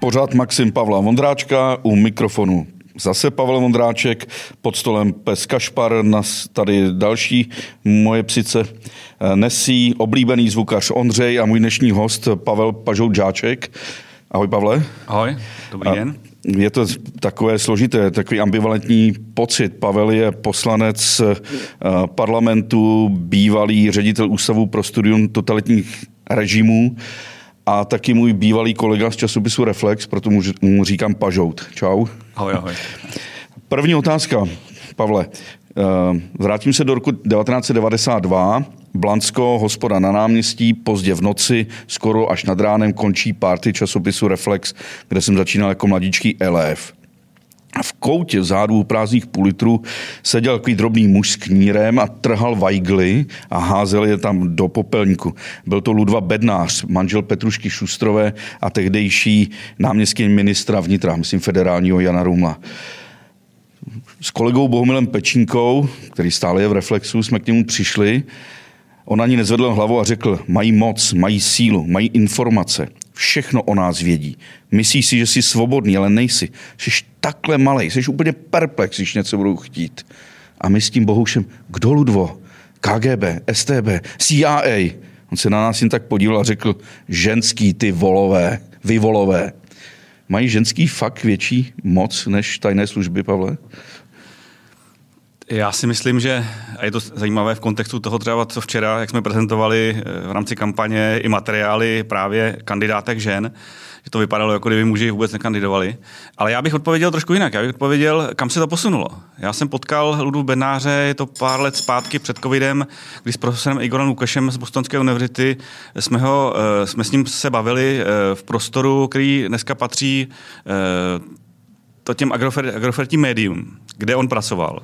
Pořád Maxim Pavla Vondráčka u mikrofonu Zase Pavel Vondráček, pod stolem pes Kašpar, nas tady další moje psice Nesí, oblíbený zvukař Ondřej a můj dnešní host Pavel Pažou Žáček. Ahoj Pavle. Ahoj, dobrý den. Je to takové složité, takový ambivalentní pocit. Pavel je poslanec eh, parlamentu, bývalý ředitel Ústavu pro studium totalitních režimů a taky můj bývalý kolega z časopisu Reflex, proto mu říkám Pažout. Čau. Ahoj, ahoj. První otázka, Pavle. Eh, vrátím se do roku 1992. Blansko, hospoda na náměstí, pozdě v noci, skoro až nad ránem končí party časopisu Reflex, kde jsem začínal jako mladíčký LF. A v koutě vzadu u prázdných půl litrů seděl takový drobný muž s knírem a trhal vajgly a házel je tam do popelníku. Byl to Ludva Bednář, manžel Petrušky Šustrové a tehdejší náměstský ministra vnitra, myslím federálního Jana Rumla. S kolegou Bohumilem Pečínkou, který stále je v Reflexu, jsme k němu přišli. On ani nezvedl hlavu a řekl, mají moc, mají sílu, mají informace všechno o nás vědí. Myslíš si, že jsi svobodný, ale nejsi. Jsi takhle malý, jsi úplně perplex, když něco budou chtít. A my s tím bohušem, kdo Ludvo? KGB, STB, CIA. On se na nás jen tak podíval a řekl, ženský ty volové, vy volové. Mají ženský fakt větší moc než tajné služby, Pavle? Já si myslím, že a je to zajímavé v kontextu toho třeba, co včera, jak jsme prezentovali eh, v rámci kampaně i materiály právě kandidátek žen, že to vypadalo, jako kdyby muži vůbec nekandidovali. Ale já bych odpověděl trošku jinak. Já bych odpověděl, kam se to posunulo. Já jsem potkal Ludu Bednáře, je to pár let zpátky před covidem, kdy s profesorem Igorem Lukešem z Bostonské univerzity jsme, ho, eh, jsme s ním se bavili eh, v prostoru, který dneska patří to těm agrofertím médium, kde on pracoval.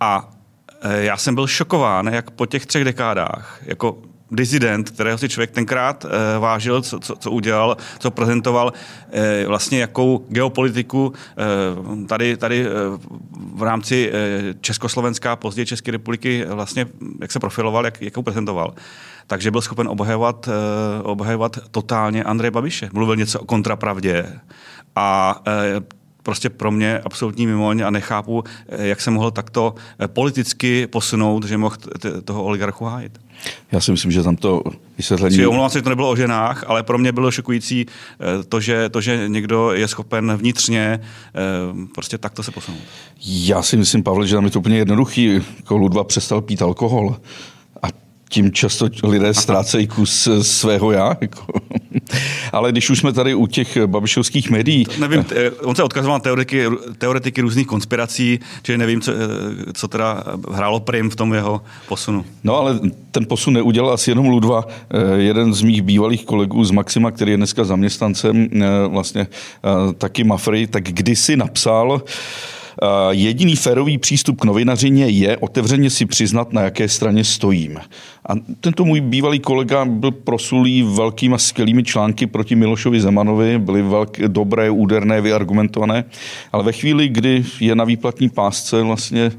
A e, já jsem byl šokován, jak po těch třech dekádách, jako dizident, kterého si člověk tenkrát e, vážil, co, co, co udělal, co prezentoval, e, vlastně jakou geopolitiku tady, tady v rámci Československá, později České republiky vlastně, jak se profiloval, jak, jakou prezentoval. Takže byl schopen obhajovat, obhajovat totálně Andrej Babiše. Mluvil něco o kontrapravdě a prostě pro mě absolutní mimoň a nechápu, eh, jak se mohl takto eh, politicky posunout, že mohl toho oligarchu hájit. Já si myslím, že tam to vysvětlení... Si omlouvám se, že to nebylo o ženách, ale pro mě bylo šokující eh, to, že, to, že někdo je schopen vnitřně prostě takto se posunout. Já si myslím, Pavel, že tam je to úplně jednoduchý. Jako Ludva přestal pít alkohol tím často lidé ztrácejí kus svého já. Jako. Ale když už jsme tady u těch babišovských médií... Nevím, eh, on se odkazoval na teoretiky, teoretiky různých konspirací, čili nevím, co, eh, co teda hrálo prim v tom jeho posunu. No ale ten posun neudělal asi jenom Ludva. Eh, jeden z mých bývalých kolegů z Maxima, který je dneska zaměstnancem, vlastně taky Mafry, tak kdysi napsal, Jediný férový přístup k novinařině je otevřeně si přiznat, na jaké straně stojím. A tento můj bývalý kolega byl prosulý velkými skvělými články proti Milošovi Zemanovi, byly velké, dobré, úderné, vyargumentované, ale ve chvíli, kdy je na výplatní pásce vlastně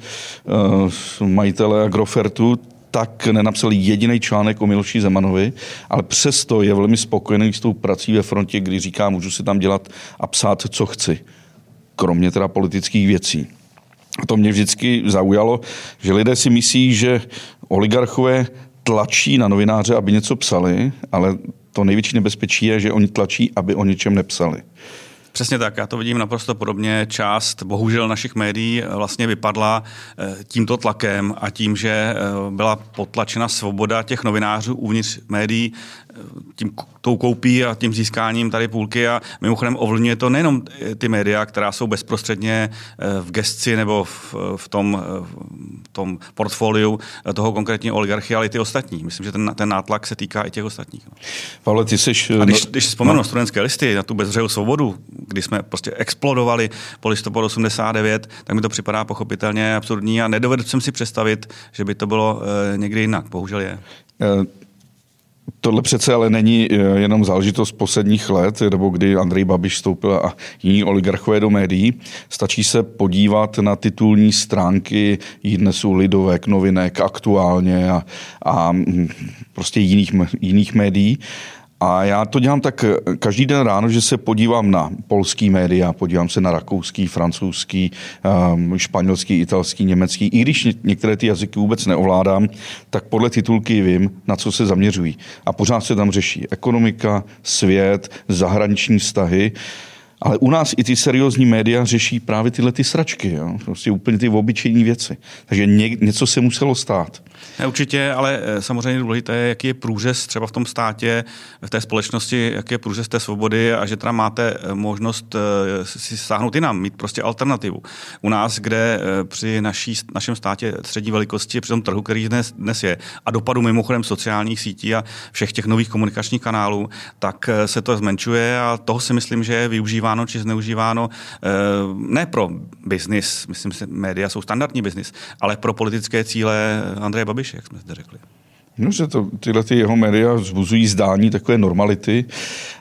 uh, majitele Agrofertu, tak nenapsal jediný článek o Miloši Zemanovi, ale přesto je velmi spokojený s tou prací ve frontě, kdy říká, můžu si tam dělat a psát, co chci kromě teda politických věcí. A to mě vždycky zaujalo, že lidé si myslí, že oligarchové tlačí na novináře, aby něco psali, ale to největší nebezpečí je, že oni tlačí, aby o něčem nepsali. Přesně tak, já to vidím naprosto podobně. Část, bohužel, našich médií vlastně vypadla eh, tímto tlakem a tím, že eh, byla potlačena svoboda těch novinářů uvnitř médií, tím, tou koupí a tím získáním tady půlky a mimochodem ovlivňuje to nejenom ty média, která jsou bezprostředně eh, v gestci nebo v, v, tom, eh, v tom portfoliu toho konkrétního oligarchy, ale i ty ostatní. Myslím, že ten, ten nátlak se týká i těch ostatních. No. Pavle, ty jsi... A když, když vzpomenu no. studentské listy, na tu bezřeju svobodu, kdy jsme prostě explodovali po listopadu 89, tak mi to připadá pochopitelně absurdní a nedovedu jsem si představit, že by to bylo někdy jinak. Bohužel je. Tohle přece ale není eh, jenom záležitost posledních let, nebo kdy Andrej Babiš vstoupil a jiní oligarchové do médií. Stačí se podívat na titulní stránky dnesu Lidovek, Novinek, Aktuálně a, a mm, prostě jiných, jiných médií. A já to dělám tak eh, každý den ráno, že se podívám na polský média, podívám se na rakouský, francouzský, ehm, španělský, italský, německý. I když některé ty jazyky vůbec neovládám, tak podle titulky vím, na co se zaměřují. A pořád se tam řeší ekonomika, svět, zahraniční vztahy. Ale u nás i ty seriózní média řeší právě tyhle ty sračky, jo? prostě úplně ty obyčejní věci. Takže ně, něco se muselo stát. Ne, určitě, ale eh, samozřejmě důležité je, jaký je průřez třeba v tom státě, v té společnosti, jaký je průřez té svobody a že tam máte eh, možnost eh, si sáhnout jinam, mít prostě alternativu. U nás, kde při naší, našem státě střední velikosti, při tom trhu, který dnes, dnes je, a dopadu mimochodem sociálních sítí a všech těch nových komunikačních kanálů, tak se to zmenšuje a toho si myslím, že je využíváno či zneužíváno ne pro biznis, myslím si, média jsou standardní biznis, ale pro politické cíle Andreje Babiše, jak jsme zde řekli. No, že to, tyhle ty jeho média vzbuzují zdání takové normality.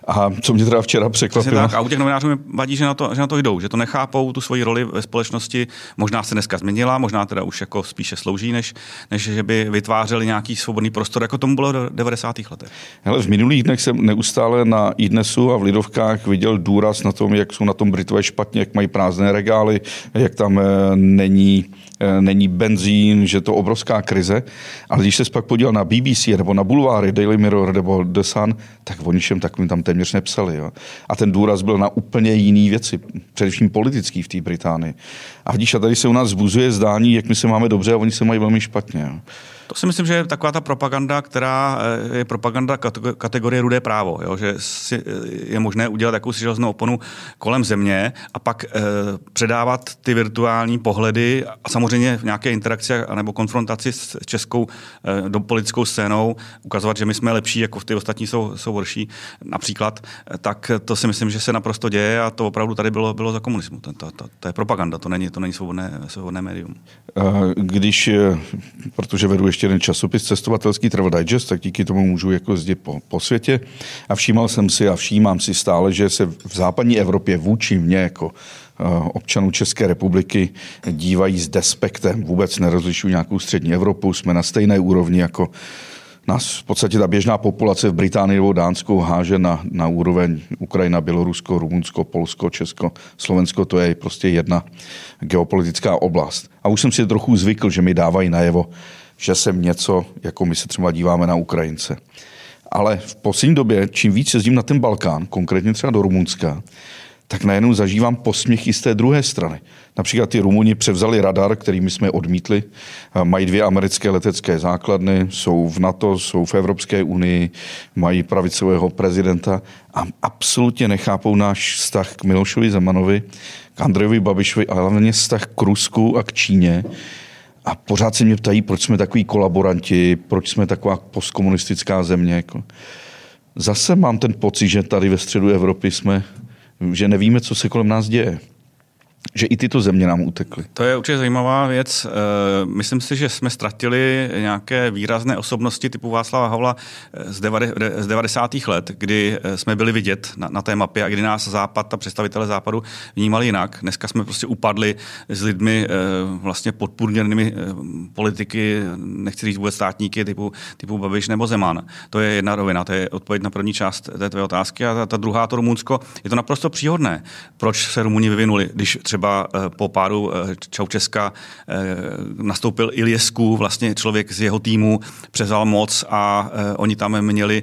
A co mě teda včera překvapilo. Tak, a u těch novinářů mi vadí, že na, to, že na to jdou, že to nechápou, tu svoji roli ve společnosti. Možná se dneska změnila, možná teda už jako spíše slouží, než, než že by vytvářeli nějaký svobodný prostor, jako tomu bylo v 90. letech. Hele, v minulých dnech jsem neustále na iDnesu a v Lidovkách viděl důraz na tom, jak jsou na tom Britové špatně, jak mají prázdné regály, jak tam eh, není Eh, není benzín, že to obrovská krize. Ale když se pak podíval na BBC nebo na bulváry Daily Mirror nebo The Sun, tak o ničem takovým tam téměř nepsali. Jo. A ten důraz byl na úplně jiné věci, především politický v té Británii. A vidíš, a tady se u nás zbuzuje zdání, jak my se máme dobře a oni se mají velmi špatně. Jo. To si myslím, že je taková ta propaganda, která eh, je propaganda kategorie rudé právo, jo? že si eh, je možné udělat jakousi železnou oponu kolem země a pak eh, předávat ty virtuální pohledy a samozřejmě v nějaké interakci nebo konfrontaci s českou eh, do politickou scénou ukazovat, že my jsme lepší, jako ty ostatní jsou, jsou horší, například, eh, tak to si myslím, že se naprosto děje a to opravdu tady bylo, bylo za komunismu. To, to, to, to je propaganda, to není, to není svobodné, svobodné médium. Když, protože vedu ještě ještě jeden časopis cestovatelský Travel Digest, tak díky tomu můžu jako jezdit po, po světě. A všímal jsem si a všímám si stále, že se v západní Evropě vůči mně jako eh, občanů České republiky dívají s despektem. Vůbec nerozlišují nějakou střední Evropu, jsme na stejné úrovni jako nás v podstatě ta běžná populace v Británii nebo Dánsku háže na, na úroveň Ukrajina, Bělorusko, Rumunsko, Polsko, Česko, Slovensko, to je prostě jedna geopolitická oblast. A už jsem si trochu zvykl, že mi dávají najevo, že jsem něco, jako my se třeba díváme na Ukrajince. Ale v poslední době, čím víc jezdím na ten Balkán, konkrétně třeba do Rumunska, tak najednou zažívám posměch i z té druhé strany. Například ty Rumuni převzali radar, který my jsme odmítli. Mají dvě americké letecké základny, jsou v NATO, jsou v Evropské unii, mají pravicového prezidenta a absolutně nechápou náš vztah k Milošovi Zemanovi, k Andrejovi Babišovi, ale hlavně vztah k Rusku a k Číně a pořád se mě ptají, proč jsme takový kolaboranti, proč jsme taková postkomunistická země. Jako. Zase mám ten pocit, že tady ve středu Evropy jsme, že nevíme, co se kolem nás děje že i tyto země nám utekly. To je určitě zajímavá věc. Eh, myslím si, že jsme ztratili nějaké výrazné osobnosti typu Václava Havla eh, z 90. let, kdy eh, jsme byli vidět na, té mapě a kdy nás Západ a představitele Západu vnímali jinak. Dneska jsme prostě upadli s lidmi vlastně podpůrněnými politiky, nechci říct vůbec státníky typu, typu Babiš nebo Zeman. To je jedna rovina, to je odpověď na první část té tvé otázky. A ta, ta druhá, to Rumunsko, je to naprosto příhodné. Proč se Rumuni vyvinuli, když třeba eh, po páru eh, Čaučeska eh, nastoupil Iliesku, vlastně člověk z jeho týmu, přezal moc a oni tam měli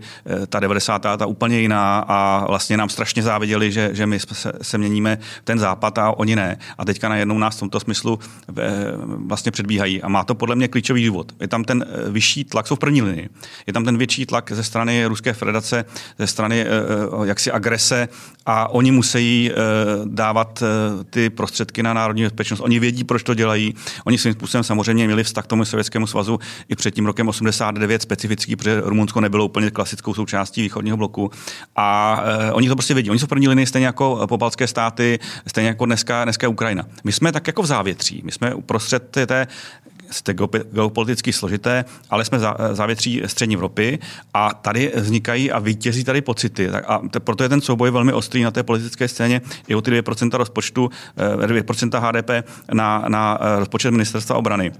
ta 90. ta úplně jiná a vlastně nám strašně záviděli, že, že my se, se měníme ten západ a oni ne. A teďka najednou nás v tomto smyslu vlastně předbíhají. A má to podle mě klíčový důvod. Je tam ten vyšší tlak, jsou v první linii. Je tam ten větší tlak ze strany Ruské federace, ze strany jaksi agrese a oni musí dávat ty prostředky na národní bezpečnost. Oni vědí, proč to dělají. Oni svým způsobem samozřejmě měli vztah k tomu Sovětskému svazu i před tím rokem 89 specifický, protože Rumunsko nebylo úplně klasickou součástí východního bloku. A e, oni to prostě vědí. Oni jsou v první linii stejně jako pobaltské státy, stejně jako dneska, dneska Ukrajina. My jsme tak jako v závětří. My jsme uprostřed té jste geopoliticky složité, ale jsme závětří střední Evropy a tady vznikají a vítězí tady pocity. A proto je ten souboj velmi ostrý na té politické scéně i o ty 2% rozpočtu, 2% eh, HDP na, na eh, rozpočet ministerstva obrany.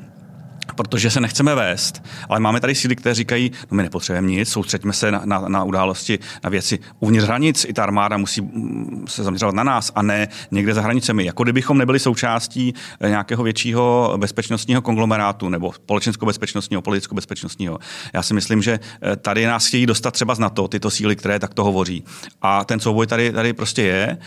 Protože se nechceme vést, ale máme tady síly, které říkají, no my nepotřebujeme nic, soustřeďme se na, na, na události, na věci uvnitř hranic, i ta armáda musí mm, se zaměřovat na nás a ne někde za hranicemi. Jako kdybychom nebyli součástí eh, nějakého většího bezpečnostního konglomerátu nebo společensko-bezpečnostního, politicko-bezpečnostního. Já si myslím, že eh, tady nás chtějí dostat třeba z NATO, tyto síly, které takto hovoří. A ten souboj tady, tady prostě je,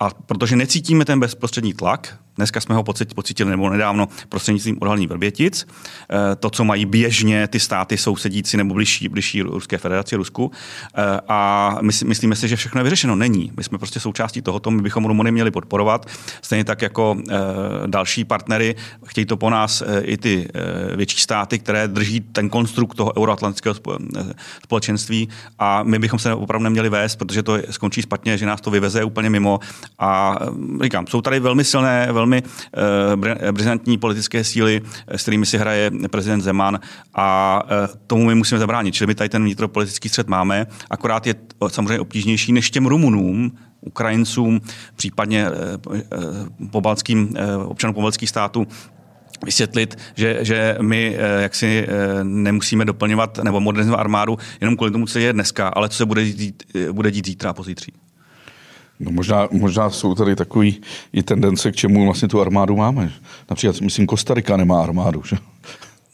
a protože necítíme ten bezprostřední tlak, Dneska jsme ho pocítili nebo nedávno prostřednictvím odhalení Vrbětic. Eh, to, co mají běžně ty státy sousedící nebo bližší, bližší Ruské federaci, Rusku. Eh, a my si, myslíme si, že všechno je vyřešeno. Není. My jsme prostě součástí tohoto, my bychom Rumuny měli podporovat. Stejně tak jako eh, další partnery, chtějí to po nás i ty větší státy, které drží ten konstrukt toho euroatlantického společenství a my bychom se opravdu neměli vést, protože to skončí špatně, že nás to vyveze úplně mimo. A říkám, jsou tady velmi silné, velmi uh, brilantní politické síly, eh, s kterými si hraje prezident Zeman a uh, tomu my musíme zabránit. Čili my tady ten vnitropolitický střed máme, akorát je samozřejmě obtížnější než těm Rumunům, Ukrajincům, případně pobalským, občanům pobalských států, vysvětlit, že, že my jaksi nemusíme doplňovat nebo modernizovat armádu jenom kvůli tomu, co je dneska, ale co se bude dít, bude dít zítra a pozítří. No možná, možná jsou tady takový i tendence, k čemu vlastně tu armádu máme. Například, myslím, Kostarika nemá armádu, že?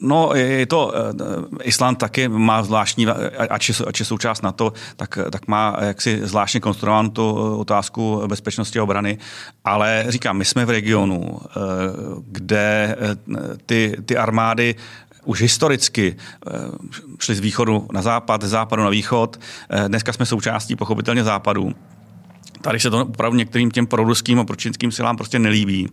No, je to, eh, Island taky má zvláštní, ač je, ač je součást NATO, tak, tak má jaksi zvláštně konstruovanou tu otázku bezpečnosti a obrany, ale říkám, my jsme v regionu, eh, kde eh, ty, ty armády už historicky šly z východu na západ, z západu na východ. Dneska jsme součástí pochopitelně západu. Tady se to opravdu některým těm proruským a pročinským silám prostě nelíbí.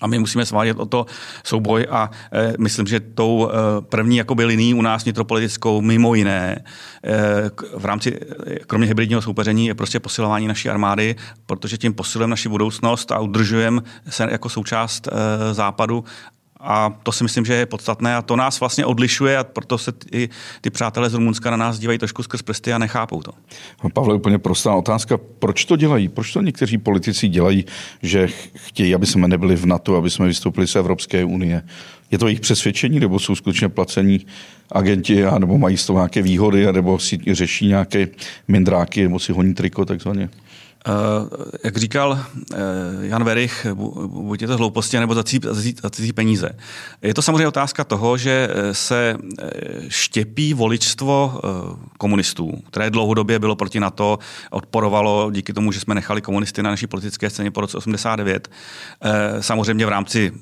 A my musíme svádět o to souboj a e, myslím, že tou e, první jakoby linií u nás nitropolitickou mimo jiné e, v rámci, kromě hybridního soupeření, je prostě posilování naší armády, protože tím posilujeme naši budoucnost a udržujeme se jako součást e, západu a to si myslím, že je podstatné a to nás vlastně odlišuje a proto se ty, ty přátelé z Rumunska na nás dívají trošku skrz prsty a nechápou to. No, Pavle, úplně prostá otázka. Proč to dělají? Proč to někteří politici dělají, že chtějí, aby jsme nebyli v NATO, aby jsme vystoupili z Evropské unie? Je to jejich přesvědčení, nebo jsou skutečně placení agenti, nebo mají z toho nějaké výhody, nebo si řeší nějaké mindráky, nebo si honí triko takzvaně? Uh, jak říkal uh, Jan Verich, buď je to hlouposti, nebo za cizí peníze. Je to samozřejmě otázka toho, že eh, se štěpí voličstvo komunistů, které dlouhodobě bylo proti NATO, odporovalo díky tomu, že jsme nechali komunisty na naší politické scéně po roce 89. Samozřejmě v rámci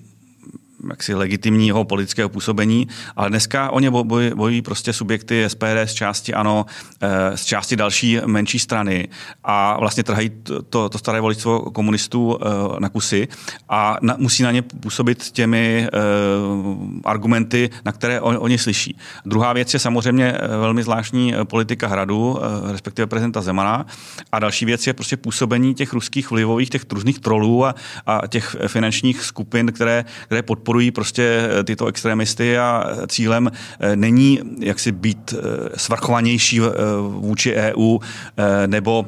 jaksi legitimního politického působení, ale dneska o ně bojí, bojí prostě subjekty SPD z části ANO, eh, z části další menší strany a vlastně trhají to, to, staré voličstvo komunistů eh, na kusy a na, musí na ně působit těmi uh, argumenty, na které on, oni slyší. Druhá věc je samozřejmě velmi zvláštní politika hradu, respektive prezidenta Zemana a další věc je prostě působení těch ruských vlivových, těch různých trolů a, a těch finančních skupin, které, které podporují podporují prostě eh, tyto extremisty a cílem eh, není jaksi být eh, svrchovanější vůči EU nebo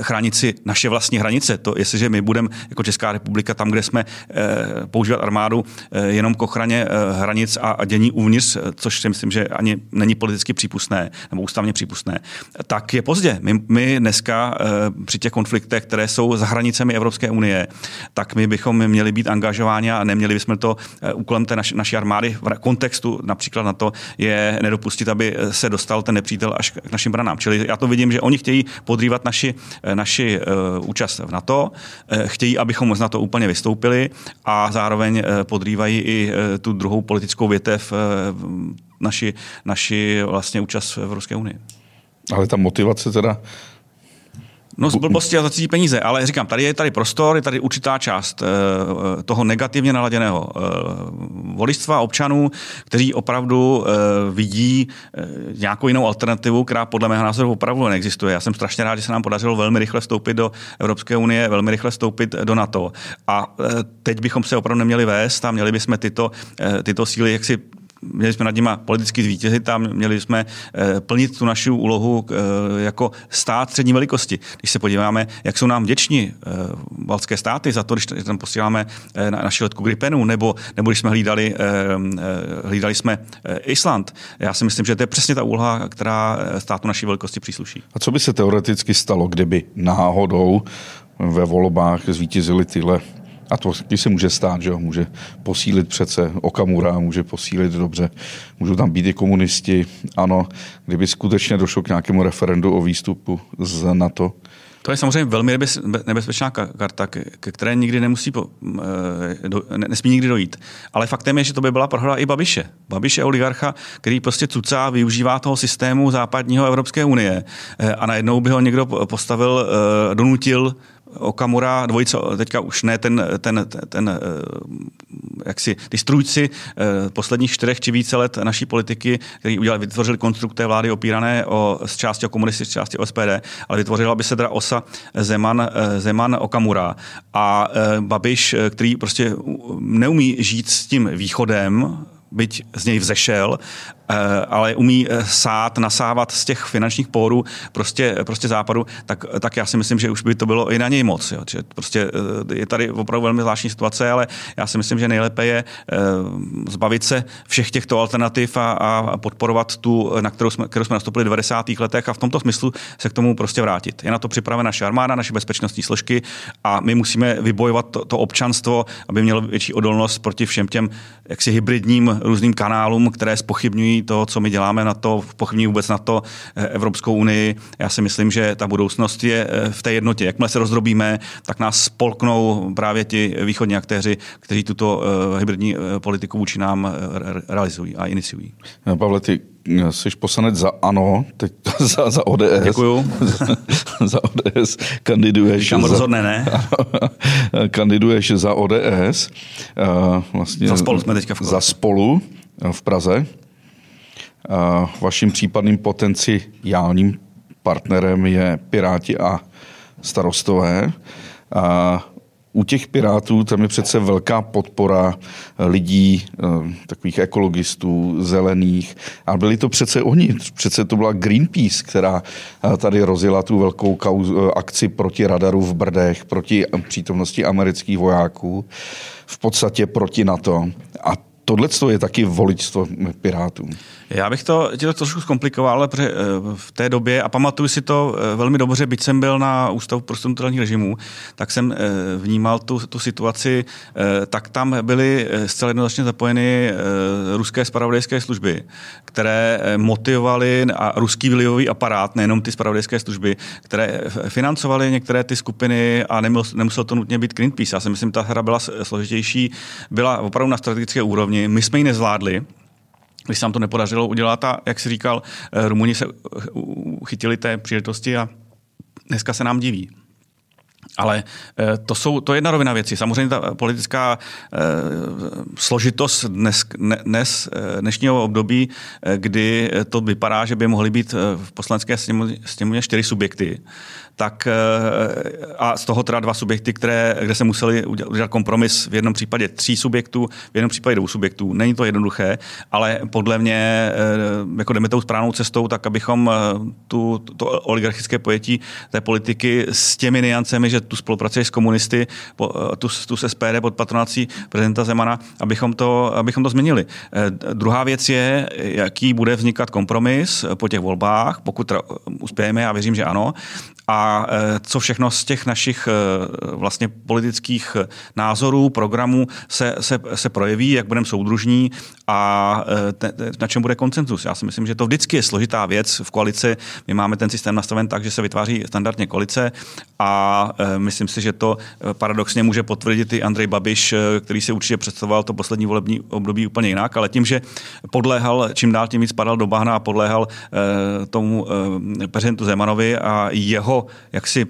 chránit si naše vlastní hranice. To, jestliže my budeme jako Česká republika tam, kde jsme používat armádu jenom k ochraně hranic a dění uvnitř, což si myslím, že ani není politicky přípustné nebo ústavně přípustné, tak je pozdě. My, my dneska při těch konfliktech, které jsou za hranicemi Evropské unie, tak my bychom měli být angažováni a neměli bychom to Eh, úkolem té naši, naší armády v kontextu například na to je nedopustit, aby se dostal ten nepřítel až k našim branám. Čili já to vidím, že oni chtějí podrývat naši, eh, naši účast v NATO, chtějí, abychom z NATO úplně vystoupili a zároveň podrývají i tu druhou politickou větev naši, naši vlastně účast v Evropské unii. Ale ta motivace teda No z blbosti a za cizí peníze, ale říkám, tady je tady prostor, je tady určitá část uh, toho negativně naladěného uh, voličstva občanů, kteří opravdu uh, vidí uh, nějakou jinou alternativu, která podle mého názoru opravdu neexistuje. Já jsem strašně rád, že se nám podařilo velmi rychle vstoupit do Evropské unie, velmi rychle vstoupit do NATO. A teď bychom se opravdu neměli vést a měli bychom tyto, tyto síly jaksi měli jsme nad nima politicky zvítězit a měli jsme plnit tu naši úlohu jako stát střední velikosti. Když se podíváme, jak jsou nám vděční baltské státy za to, když tam posíláme naši letku Gripenu, nebo, nebo když jsme hlídali, hlídali jsme Island. Já si myslím, že to je přesně ta úloha, která státu naší velikosti přísluší. A co by se teoreticky stalo, kdyby náhodou ve volbách zvítězili tyhle a to taky se může stát, že jo? může posílit přece Okamura, může posílit dobře, můžou tam být i komunisti. Ano, kdyby skutečně došlo k nějakému referendu o výstupu z NATO, to je samozřejmě velmi nebezpečná karta, ke které nikdy nemusí, eh, nesmí nikdy dojít. Ale faktem je, že to by byla prohra i Babiše. Babiše oligarcha, který prostě cucá, využívá toho systému západního Evropské unie eh, a najednou by ho někdo postavil, eh, donutil Okamura, dvojice, teďka už ne ten, ten, ten eh, jak si, ty strůjci eh, posledních čtyřech či více let naší politiky, který udělali, vytvořili konstrukt té vlády opírané o, z části o komunisty, z části o SPD, ale vytvořila by se teda osa Zeman, eh, Zeman Okamura. A Babiš, který prostě neumí žít s tím východem, byť z něj vzešel, ale umí eh, sát, nasávat z těch finančních pórů prostě, prostě západu, tak, tak já si myslím, že už by to bylo i na něj moc. Jo. Prostě eh, je tady opravdu velmi zvláštní situace, ale já si myslím, že nejlépe je zbavit se všech těchto alternativ a, a podporovat tu, na kterou jsme, kterou jsme nastoupili v 90. letech a v tomto smyslu se k tomu prostě vrátit. Je na to připravena naše armáda, naše bezpečnostní složky a my musíme vybojovat to, to občanstvo, aby mělo větší odolnost proti všem těm jaksi hybridním různým kanálům, které spochybňují to, co my děláme na to, pochybňují vůbec na to eh, Evropskou unii. Já si myslím, že ta budoucnost je eh, v té jednotě. Jakmile se rozdrobíme, tak nás spolknou právě ti východní aktéři, kteří tuto eh, hybridní politiku vůči nám realizují a iniciují. Pavle, ty jsi poslanec za ANO, teď za, za ODS. Děkuju. za, za ODS kandiduješ. Říkám rozhodne, ne? kandiduješ za ODS. Vlastně za spolu jsme teďka v Za spolu v Praze. Vaším případným potenciálním partnerem je Piráti a starostové u těch pirátů tam je přece velká podpora lidí, eh, takových ekologistů, zelených. A byli to přece oni. Přece to byla Greenpeace, která eh, tady rozjela tu velkou eh, akci proti radaru v Brdech, proti přítomnosti amerických vojáků, v podstatě proti NATO. Tohle je taky voličstvo Pirátů. Já bych to, tě to trošku zkomplikoval, protože eh, v té době, a pamatuju si to eh, velmi dobře, byť jsem byl na Ústavu pro strukturální režimů, tak jsem eh, vnímal tu, tu situaci, tak tam byly zcela jednoznačně zapojeny ruské spravodajské služby, které motivovaly a ruský vlivový aparát, nejenom ty spravodajské služby, které financovaly některé ty skupiny a nemusel to nutně být Greenpeace. Já si myslím, ta hra byla složitější, byla opravdu na strategické úrovni. My jsme ji nezvládli, když se nám to nepodařilo udělat a jak si říkal, eh, Rumuni se uchytili té příležitosti a dneska se nám diví. Ale eh, to, jsou, to je jedna rovina věci. Samozřejmě ta politická eh, složitost dnes, dnes, dnešního období, kdy to vypadá, že by mohly být v poslanecké sněmovně čtyři subjekty, tak eh, a z toho teda dva subjekty, které, kde se museli udělat kompromis v jednom případě tří subjektů, v jednom případě dvou subjektů. Není to jednoduché, ale podle mě eh, jako jdeme tou správnou cestou, tak abychom eh, tu, to oligarchické pojetí té politiky s těmi niancemi, že tu spolupracuje s komunisty, tu, tu s SPD pod patronací prezidenta Zemana, abychom to, abychom to změnili. Druhá věc je, jaký bude vznikat kompromis po těch volbách, pokud uspějeme, já věřím, že ano, a e, co všechno z těch našich e, vlastně politických názorů, programů se, se, se projeví, jak budeme soudružní a e, te, na čem bude koncenzus. Já si myslím, že to vždycky je složitá věc v koalici. My máme ten systém nastaven tak, že se vytváří standardně koalice a myslím si, že to paradoxně může potvrdit i Andrej Babiš, který si určitě představoval to poslední volební období úplně jinak, ale tím, že podléhal, čím dál tím víc padal do bahna a podléhal tomu prezidentu Zemanovi a jeho jaksi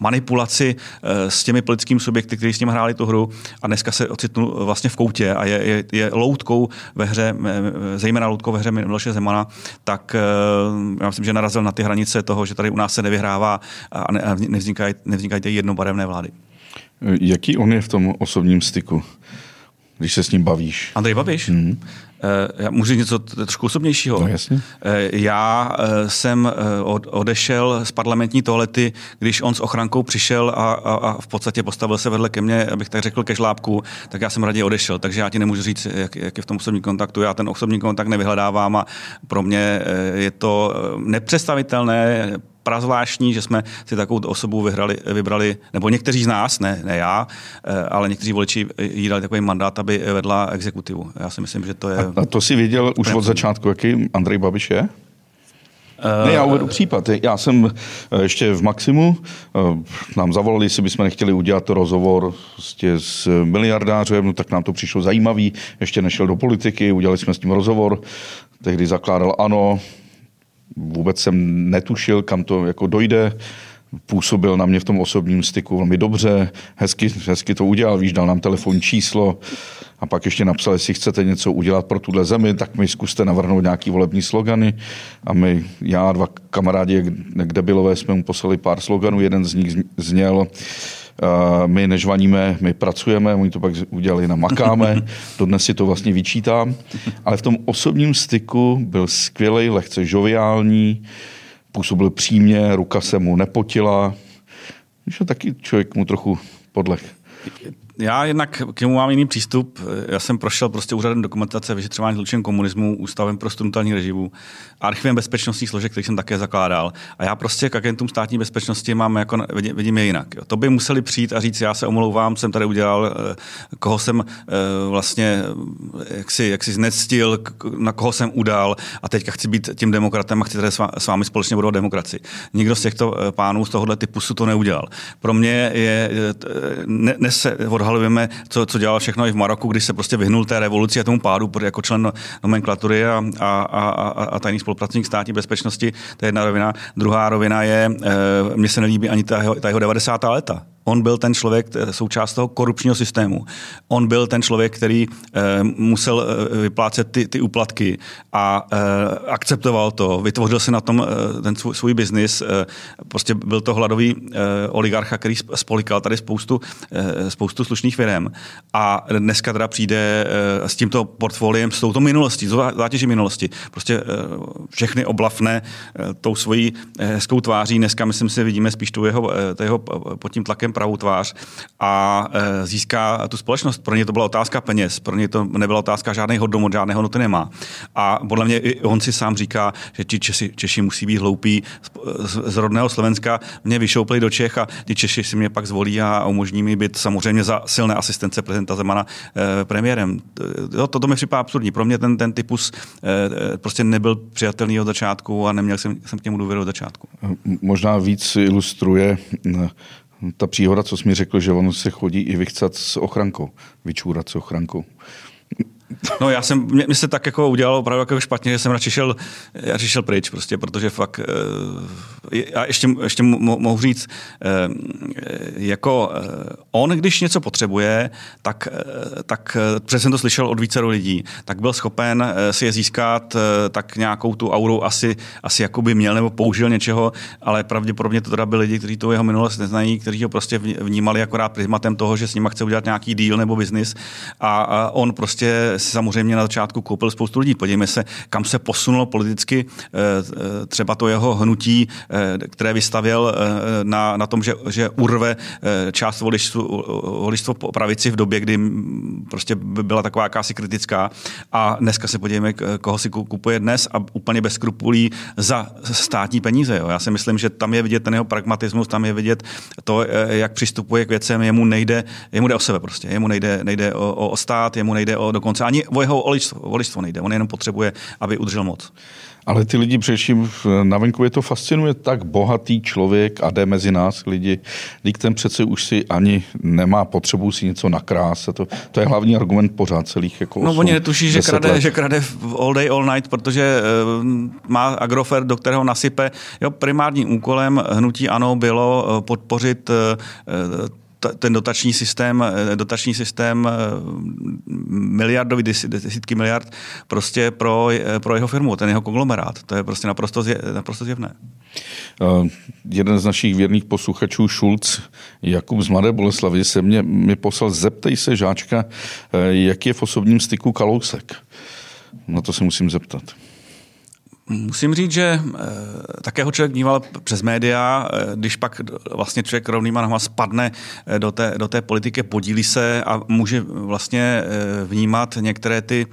manipulaci eh, s těmi politickými subjekty, kteří s ním hráli tu hru a dneska se ocitnul vlastně v koutě a je, je, je loutkou ve hře, zejména loutkou ve hře Miloše Zemana, tak eh, já myslím, že narazil na ty hranice toho, že tady u nás se nevyhrává a ne, nevznikají, nevznikají ty jednobarevné vlády. Jaký on je v tom osobním styku? když se s ním bavíš? Andrej Babiš? Mm-hmm. Já můžu něco trošku osobnějšího. No, jasně. Já jsem odešel z parlamentní toalety, když on s ochrankou přišel a, a, a v podstatě postavil se vedle ke mně, abych tak řekl, ke žlábku, tak já jsem raději odešel. Takže já ti nemůžu říct, jak, jak je v tom osobním kontaktu. Já ten osobní kontakt nevyhledávám a pro mě je to nepředstavitelné prazvláštní, že jsme si takovou osobu vyhrali, vybrali, nebo někteří z nás, ne, ne já, eh, ale někteří voliči jí dali takový mandát, aby vedla exekutivu. Já si myslím, že to je... A, a to si věděl už od začátku, jaký Andrej Babiš je? Uh, ne, já uvedu případ. Já jsem eh, ještě v Maximu, nám zavolali, jestli bychom nechtěli udělat rozhovor prostě s miliardářem, no tak nám to přišlo zajímavý, ještě nešel do politiky, udělali jsme s tím rozhovor, tehdy zakládal ANO, vůbec jsem netušil, kam to jako dojde. Působil na mě v tom osobním styku velmi dobře, hezky, hezky to udělal, víš, dal nám telefonní číslo a pak ještě napsal, jestli chcete něco udělat pro tuhle zemi, tak mi zkuste navrhnout nějaký volební slogany. A my, já a dva kamarádi, kde bylové, jsme mu poslali pár sloganů, jeden z nich zněl, my nežvaníme, my pracujeme, oni to pak udělali na makáme, dodnes si to vlastně vyčítám, ale v tom osobním styku byl skvělý, lehce žoviální, působil přímě, ruka se mu nepotila, že taky člověk mu trochu podlech já jednak k němu mám jiný přístup. Já jsem prošel prostě úřadem dokumentace vyšetřování zločin komunismu, ústavem pro studentální režimu, archivem bezpečnostních složek, který jsem také zakládal. A já prostě k agentům státní bezpečnosti mám jako, vidím, je jinak. Jo. To by museli přijít a říct, já se omlouvám, jsem tady udělal, eh, koho jsem eh, vlastně, eh, jak si, jak si znectil, na koho jsem udal a teďka chci být tím demokratem a chci tady s vámi společně budovat demokracii. Nikdo z těchto pánů z tohohle typu to neudělal. Pro mě je, ne, ne se odhalujeme, co, co dělal všechno i v Maroku, když se prostě vyhnul té revoluci a tomu pádu jako člen nomenklatury a, a, a, a tajný spolupracovník státní bezpečnosti. To je jedna rovina. Druhá rovina je, e, mně se nelíbí ani ta jeho, ta jeho 90. léta. On byl ten člověk, součást toho korupčního systému. On byl ten člověk, který e, musel e, vyplácet ty, ty úplatky a akceptoval to, vytvořil si na tom ten svůj, svůj biznis. Prostě byl to hladový oligarcha, který spolikal tady spoustu, spoustu slušných firm. A dneska teda přijde s tímto portfoliem, s touto minulostí, zátěží minulosti. Prostě všechny oblafne tou svojí hezkou tváří. Dneska, myslím si, vidíme spíš tu jeho, e, jeho pod tím tlakem pravou tvář a e, získá tu společnost. Pro ně to byla otázka peněz, pro ně to nebyla otázka žádný hodnot, žádné hodnoty nemá. A podle mě i on si sám říká, že ti Češi, Češi musí být hloupí z, z rodného Slovenska, mě vyšoupli do Čech a ti Češi si mě pak zvolí a umožní mi být samozřejmě za silné asistence prezidenta Zemana e, premiérem. To, to, to mi připadá absurdní. Pro mě ten, ten typus e, prostě nebyl přijatelný od začátku a neměl jsem, jsem k němu důvěru od začátku. Možná víc ilustruje ta příhoda, co jsi mi řekl, že on se chodí i vychcat s ochrankou, vyčůrat s ochrankou. No já jsem, mě, mě se tak jako udělalo opravdu jako špatně, že jsem radši šel, já šel pryč prostě, protože fakt, uh, já ještě, ještě mohu říct, uh, jako uh, on, když něco potřebuje, tak, uh, tak protože jsem to slyšel od více lidí, tak byl schopen uh, si je získat, uh, tak nějakou tu auru asi, asi jako by měl nebo použil něčeho, ale pravděpodobně to teda byli lidi, kteří to jeho minulost neznají, kteří ho prostě vnímali akorát prismatem toho, že s nima chce udělat nějaký deal nebo biznis a, a on prostě si samozřejmě na začátku koupil spoustu lidí. Podívejme se, kam se posunulo politicky eh, eh, třeba to jeho hnutí, eh, které vystavěl na, na tom, že, že urve část voličstvo po pravici v době, kdy prostě byla taková jakási kritická. A dneska se podívejme, koho si kupuje dnes a úplně bez skrupulí za státní peníze. Jo. Já si myslím, že tam je vidět ten jeho pragmatismus, tam je vidět to, jak přistupuje k věcem, jemu nejde, jemu jde o sebe prostě, jemu nejde, nejde o, o stát, jemu nejde o dokonce ani o jeho voličstvo, nejde. On jenom potřebuje, aby udržel moc. Ale ty lidi především na venkově to fascinuje tak bohatý člověk a jde mezi nás lidi. Dík ten přece už si ani nemá potřebu si něco nakrást. To, to je hlavní argument pořád celých jako No oni netuší, že krade, že krade all day, all night, protože uh, má Agrofer, do kterého nasype. Jo, primárním úkolem hnutí ANO bylo uh, podpořit uh, ten dotační systém, dotační systém miliardový, desítky miliard prostě pro, pro jeho firmu, ten jeho konglomerát. To je prostě naprosto, zje, naprosto zjevné. Uh, jeden z našich věrných posluchačů, Šulc, Jakub z Mladé Boleslavy, se mě, mi poslal, zeptej se žáčka, jak je v osobním styku Kalousek. Na to se musím zeptat. Musím říct, že e, také ho člověk vnímal přes média, e, když pak vlastně člověk rovnýma nohama spadne e, do té, do té politiky, podílí se a může vlastně e, vnímat některé ty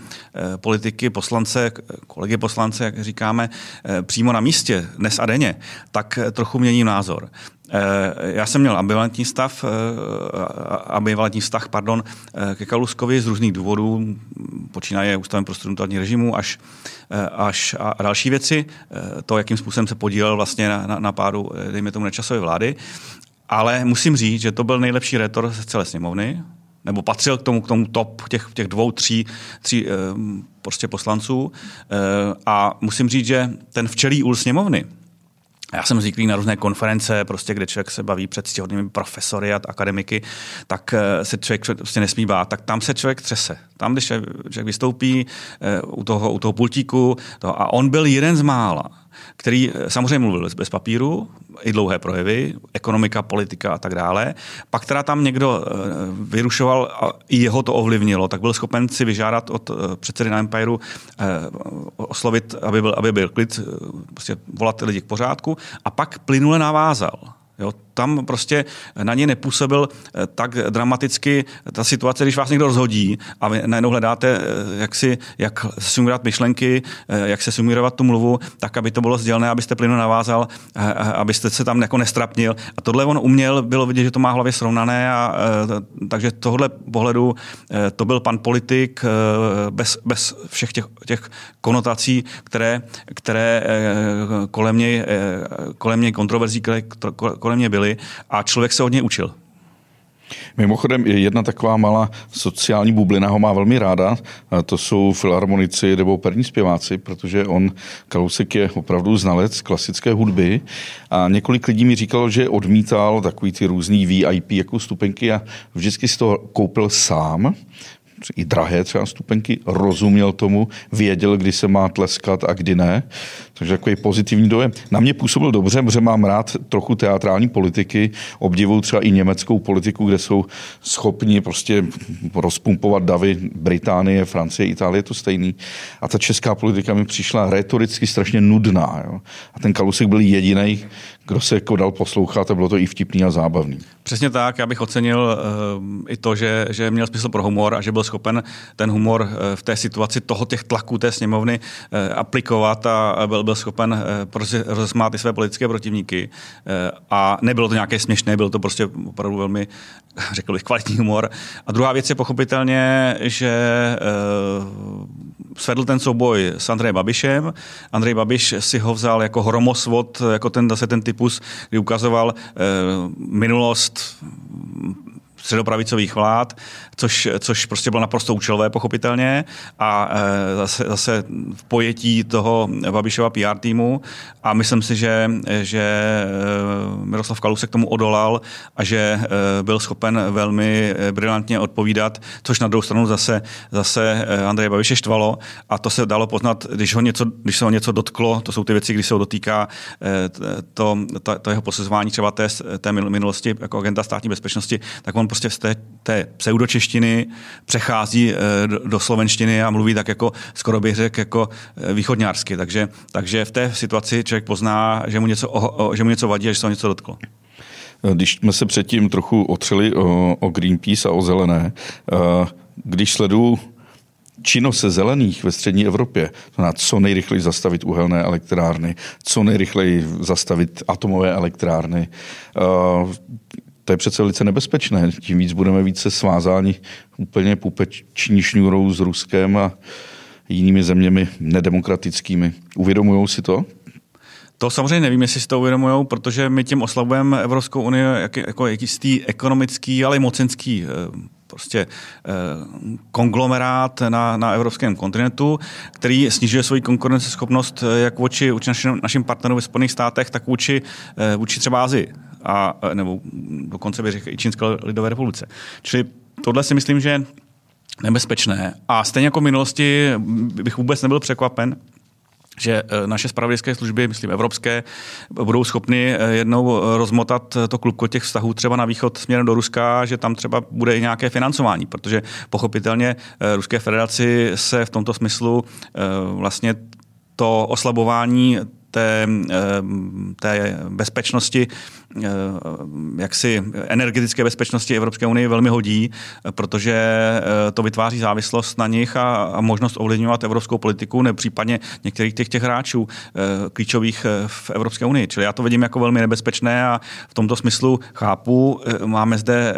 e, politiky, poslance, kolegy poslance, jak říkáme, e, přímo na místě, dnes a denně, tak trochu mění názor. Já jsem měl ambivalentní stav, ambivalentní vztah pardon, ke Kaluskovi z různých důvodů, počínaje ústavem pro studentální režimu až, až a další věci, to, jakým způsobem se podílel vlastně na, na, na pádu, dejme tomu, nečasové vlády. Ale musím říct, že to byl nejlepší retor z celé sněmovny, nebo patřil k tomu, k tomu top těch, těch dvou, tří, tří prostě poslanců. A musím říct, že ten včelí úl sněmovny, já jsem zvyklý na různé konference, prostě, kde člověk se baví před stěhodnými profesory a akademiky, tak eh, se člověk prostě nesmí bát. Tak tam se člověk třese. Tam, když člověk vystoupí eh, u toho, u toho pultíku, to, a on byl jeden z mála, který eh, samozřejmě mluvil bez papíru, i dlouhé projevy, ekonomika, politika a tak dále. Pak teda tam někdo eh, vyrušoval a i jeho to ovlivnilo, tak byl schopen si vyžádat od eh, předsedy na Empireu oslovit, aby byl, aby byl klid, prostě volat lidi k pořádku a pak plynule navázal. Jo, tam prostě na ně nepůsobil eh, tak dramaticky ta situace, když vás někdo rozhodí a vy najednou hledáte, eh, jak, si, jak sumírovat myšlenky, eh, jak se sumírovat tu mluvu, tak, aby to bylo sdělné, abyste plynu navázal, abyste se tam jako nestrapnil. A tohle on uměl, bylo vidět, že to má hlavě srovnané, a, takže tohle pohledu to byl pan politik bez, bez všech těch, těch konotací, které, které kolem něj, kolem něj kontroverzí, které kolem něj byly byli a člověk se od něj učil. Mimochodem, jedna taková malá sociální bublina ho má velmi ráda, to jsou filharmonici nebo operní zpěváci, protože on, Kalousek je opravdu znalec klasické hudby a několik lidí mi říkalo, že odmítal takový ty různý VIP jako stupenky a vždycky si to koupil sám, i drahé třeba stupenky, rozuměl tomu, věděl, kdy se má tleskat a kdy ne. Takže takový pozitivní dojem. Na mě působil dobře, protože mám rád trochu teatrální politiky, obdivuju třeba i německou politiku, kde jsou schopni prostě rozpumpovat davy Británie, Francie, Itálie, to stejný. A ta česká politika mi přišla retoricky strašně nudná. Jo. A ten Kalusek byl jediný, kdo se jako dal poslouchat a bylo to i vtipný a zábavný. Přesně tak, já bych ocenil uh, i to, že, že měl smysl pro humor a že byl schopen ten humor uh, v té situaci toho těch tlaků té sněmovny uh, aplikovat a byl, byl schopen uh, prostě rozesmát i své politické protivníky. Uh, a nebylo to nějaké směšné, bylo to prostě opravdu velmi, řekl bych, kvalitní humor. A druhá věc je pochopitelně, že uh, svedl ten souboj s Andrejem Babišem. Andrej Babiš si ho vzal jako hromosvod, jako ten zase ten typus, kdy ukazoval eh, minulost středopravicových vlád, což, což prostě bylo naprosto účelové, pochopitelně, a e, zase, zase v pojetí toho Babišova PR týmu. A myslím si, že, že e, Miroslav Kalousek tomu odolal a že e, byl schopen velmi brilantně odpovídat, což na druhou stranu zase, zase Andreje Babiše štvalo. A to se dalo poznat, když, ho něco, když se ho něco dotklo, to jsou ty věci, kdy se ho dotýká to, to, to jeho posuzování třeba té, té minulosti jako agenta státní bezpečnosti, tak on prostě z té, té pseudočeštiny přechází eh, do slovenštiny a mluví tak jako, skoro bych řekl, jako eh, východňársky. Takže, takže v té situaci člověk pozná, že mu něco, že mu něco vadí a že se ho něco dotklo. Když jsme se předtím trochu otřeli o, o Greenpeace a o zelené, eh, když sleduju činnost se zelených ve střední Evropě, to znamená co nejrychleji zastavit uhelné elektrárny, co nejrychleji zastavit atomové elektrárny, to je přece velice nebezpečné. Tím víc budeme více svázáni úplně pupeční šňůrou s Ruskem a jinými zeměmi nedemokratickými. Uvědomují si to? To samozřejmě nevím, jestli si to uvědomují, protože my tím oslabujeme Evropskou unii jak, jako jistý ekonomický, ale i mocenský eh, prostě eh, konglomerát na, na evropském kontinentu, který snižuje svoji konkurenceschopnost eh, jak vůči, vůči našim, našim partnerům ve Spojených státech, tak vůči, vůči třeba Azii. A, nebo dokonce bych řekl i Čínské lidové republice. Čili tohle si myslím, že je nebezpečné. A stejně jako v minulosti bych vůbec nebyl překvapen, že eh, naše spravodajské služby, myslím evropské, budou schopny eh, jednou rozmotat to klubko těch vztahů třeba na východ směrem do Ruska, že tam třeba bude i nějaké financování, protože pochopitelně Ruské federaci se v tomto smyslu vlastně to oslabování té, té bezpečnosti jaksi energetické bezpečnosti Evropské unie velmi hodí, protože eh, to vytváří závislost na nich a, možnost ovlivňovat evropskou politiku, nebo případně některých těch, těch hráčů eh, klíčových v Evropské unii. Čili já to vidím jako velmi nebezpečné a v tomto smyslu chápu, máme zde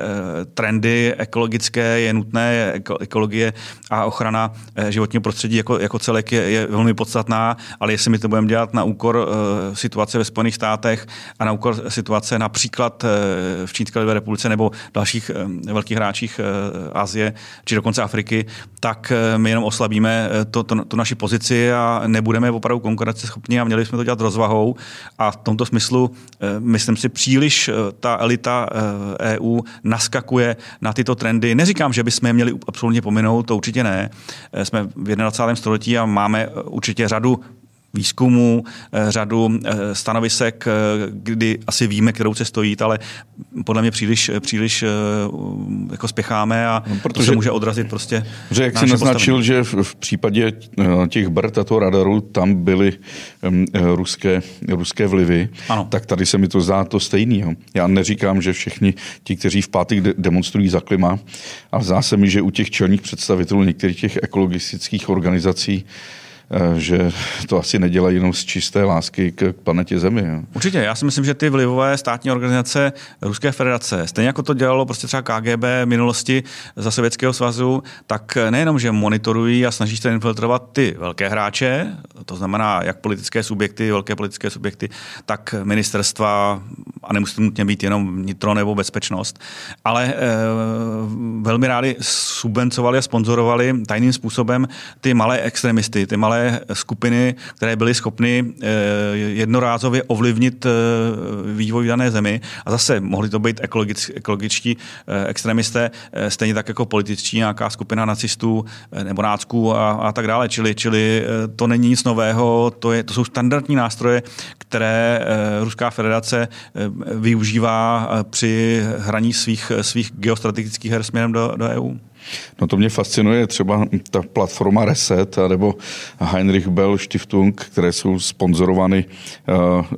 trendy ekologické, je nutné, ekologie a ochrana životního prostředí jako, jako celek je, je velmi podstatná, ale jestli my to budeme dělat na úkor situace ve Spojených státech a na úkor situace situace například eh, v Čínské lidové republice nebo dalších eh, velkých hráčích eh, Asie či dokonce Afriky, tak my jenom oslabíme to, to, to naši pozici a nebudeme opravdu konkurenceschopní a měli jsme to dělat rozvahou. A v tomto smyslu, myslím si, příliš ta elita EU e naskakuje na tyto trendy. Neříkám, že bychom je měli absolutně pominout, to určitě ne. Jsme v 21. století a máme určitě řadu výzkumu, eh, řadu eh, stanovisek, eh, kdy asi víme, kterou cestou jít, ale podle mě příliš, příliš jako spěcháme a no, protože, to se může odrazit prostě. Že jak jsi naznačil, postavení. že v, v případě těch BERT a toho radaru tam byly um, ruské, ruské vlivy, ano. tak tady se mi to zdá to stejný. Já neříkám, že všichni ti, kteří v pátek de- demonstrují za klima, a zdá se mi, že u těch čelních představitelů některých těch ekologistických organizací že to asi nedělají jenom z čisté lásky k planetě Zemi. Jo. Určitě, já si myslím, že ty vlivové státní organizace Ruské federace, stejně jako to dělalo prostě třeba KGB v minulosti za Sovětského svazu, tak nejenom, že monitorují a snaží se infiltrovat ty velké hráče, to znamená jak politické subjekty, velké politické subjekty, tak ministerstva, a nemusí to nutně být jenom nitro nebo bezpečnost, ale e, velmi rádi subvencovali a sponzorovali tajným způsobem ty malé extremisty, ty malé skupiny, které byly schopny eh, jednorázově ovlivnit eh, vývoj v dané zemi. A zase mohli to být ekologič, ekologičtí eh, extremisté, stejně tak jako političtí, nějaká skupina nacistů nebo nácků a, a tak dále. Čili, čili to není nic nového, to, je, to jsou standardní nástroje, které Ruská federace využívá při hraní svých, svých geostrategických her směrem do, do EU. No to mě fascinuje třeba ta platforma Reset nebo Heinrich Bell Stiftung, které jsou sponzorovány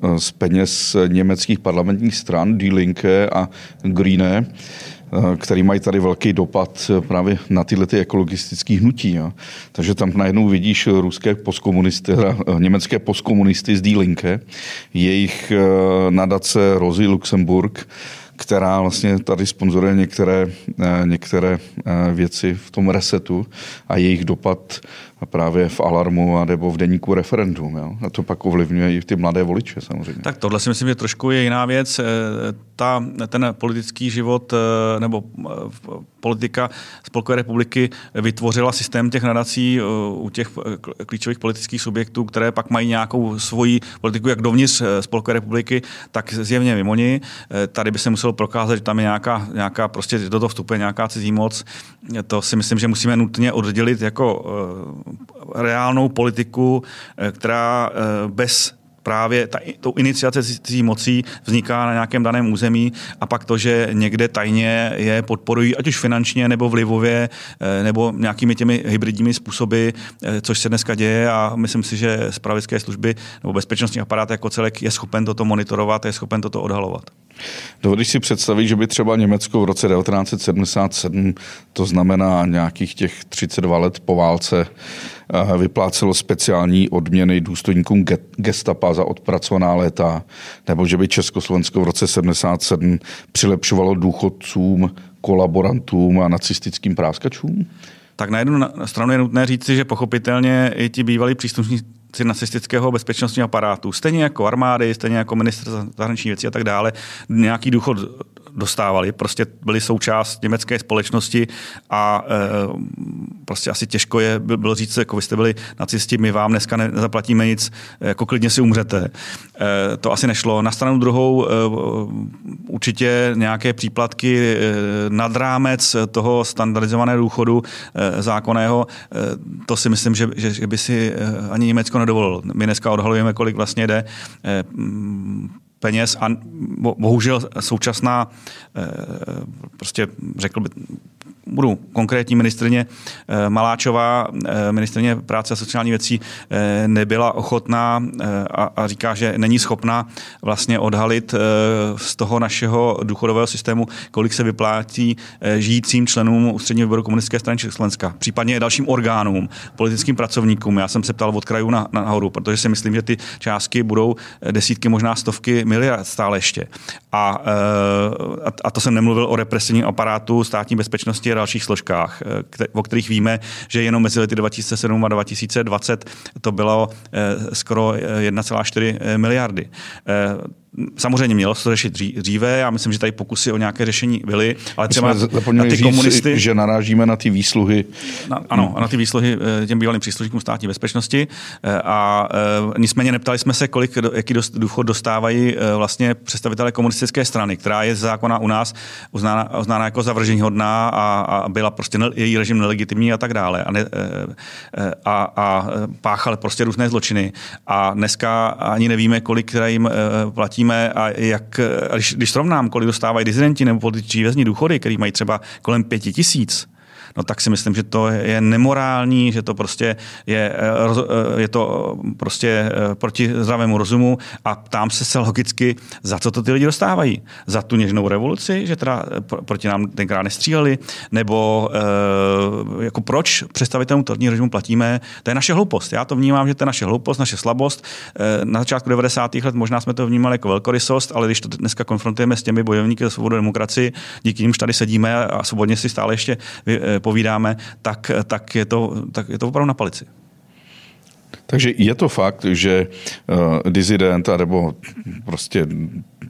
uh, z peněz německých parlamentních stran, Die Linke a Grüne eh, který mají tady velký dopad právě na tyhle ty ekologistické hnutí. Jo. Takže tam najednou vidíš ruské postkomunisty, německé postkomunisty z Die Linke, jejich nadace Rosie Luxemburg, která vlastně tady sponzoruje některé, eh, některé eh, věci v tom resetu a jejich dopad právě v alarmu a nebo v deníku referendum. Jo? A to pak ovlivňuje i ty mladé voliče samozřejmě. Tak tohle si myslím, že trošku je jiná věc. Eh, ta, ten politický život nebo politika Spolkové republiky vytvořila systém těch nadací u těch klíčových politických subjektů, které pak mají nějakou svoji politiku jak dovnitř Spolkové republiky, tak zjevně mimo ní. Tady by se muselo prokázat, že tam je nějaká, nějaká prostě do toho vstupuje nějaká cizí moc. To si myslím, že musíme nutně oddělit jako reálnou politiku, která bez právě ta, tou iniciace cizí mocí vzniká na nějakém daném území a pak to, že někde tajně je podporují, ať už finančně nebo vlivově, eh, nebo nějakými těmi hybridními způsoby, eh, což se dneska děje a myslím si, že spravedlické služby nebo bezpečnostní aparát jako celek je schopen toto monitorovat, je schopen toto odhalovat. Dovedeš si představit, že by třeba Německo v roce 1977, to znamená nějakých těch 32 let po válce, eh, vyplácelo speciální odměny důstojníkům gestapa za odpracovaná léta, nebo že by Československo v roce 77 přilepšovalo důchodcům, kolaborantům a nacistickým práskačům? Tak na jednu stranu je nutné říci, že pochopitelně i ti bývalí příslušníci nacistického bezpečnostního aparátu, stejně jako armády, stejně jako ministr zahraničních věcí a tak dále, nějaký důchod dostávali, prostě byli součást německé společnosti a e, prostě asi těžko je bylo říct, jako vy jste byli nacisti, my vám dneska nezaplatíme nic, jako klidně si umřete. E, to asi nešlo. Na stranu druhou e, určitě nějaké příplatky e, nad rámec toho standardizovaného důchodu e, zákonného, e, to si myslím, že, že, že by si e, ani Německo nedovolilo. My dneska odhalujeme, kolik vlastně jde e, peněz a bohužel současná, eh, prostě řekl by, budu konkrétní ministrně eh, Maláčová, eh, ministrně práce a sociální věcí, nebyla ochotná a, a říká, že není schopná vlastně odhalit z toho našeho důchodového systému, kolik se vyplátí žijícím členům ústředního výboru komunistické strany Československa, případně dalším orgánům, politickým pracovníkům. Já jsem se ptal od krajů na, nahoru, protože si myslím, že ty částky budou desítky, možná stovky miliard stále ještě. A, eh, a to jsem nemluvil o represivním aparátu státní bezpečnosti a dalších složkách, eh, o kterých víme, že jenom mezi lety 2007 a 2020 to bylo eh, skoro 1,4 miliardy. Samozřejmě mělo se to řešit dříve, já myslím, že tady pokusy o nějaké řešení byly, ale třeba na ty říct, komunisty... že narážíme na ty výsluhy. Na, ano, na ty výsluhy eh, těm bývalým příslušníkům státní bezpečnosti. Eh, a eh, nicméně neptali jsme se, kolik, jaký důchod dostávají vlastně představitelé komunistické strany, která je zákona u nás uznána, uznána jako zavržení hodná a, a byla prostě ne, její režim nelegitimní a tak dále. A, ne, a, a páchali prostě různé zločiny. A dneska ani nevíme, kolik jim platí platíme a jak, když, když srovnám, kolik dostávají dizidenti nebo političtí vězni důchody, který mají třeba kolem pěti tisíc, no tak si myslím, že to je nemorální, že to prostě je, eh, je to prostě eh, proti zdravému rozumu a ptám se se logicky, za co to ty lidi dostávají. Za tu něžnou revoluci, že teda eh, proti nám tenkrát nestříleli, nebo jako proč představitelům totalitního režimu platíme, to je naše hloupost. Já to vnímám, že to je naše hloupost, naše slabost. Na začátku 90. let možná jsme to vnímali jako velkorysost, ale když to dneska konfrontujeme s těmi bojovníky za svobodu demokracii, díky nimž tady sedíme a svobodně si stále ještě povídáme, tak, tak, je, to, tak je to opravdu na palici. Takže je to fakt, že uh, dizident, nebo prostě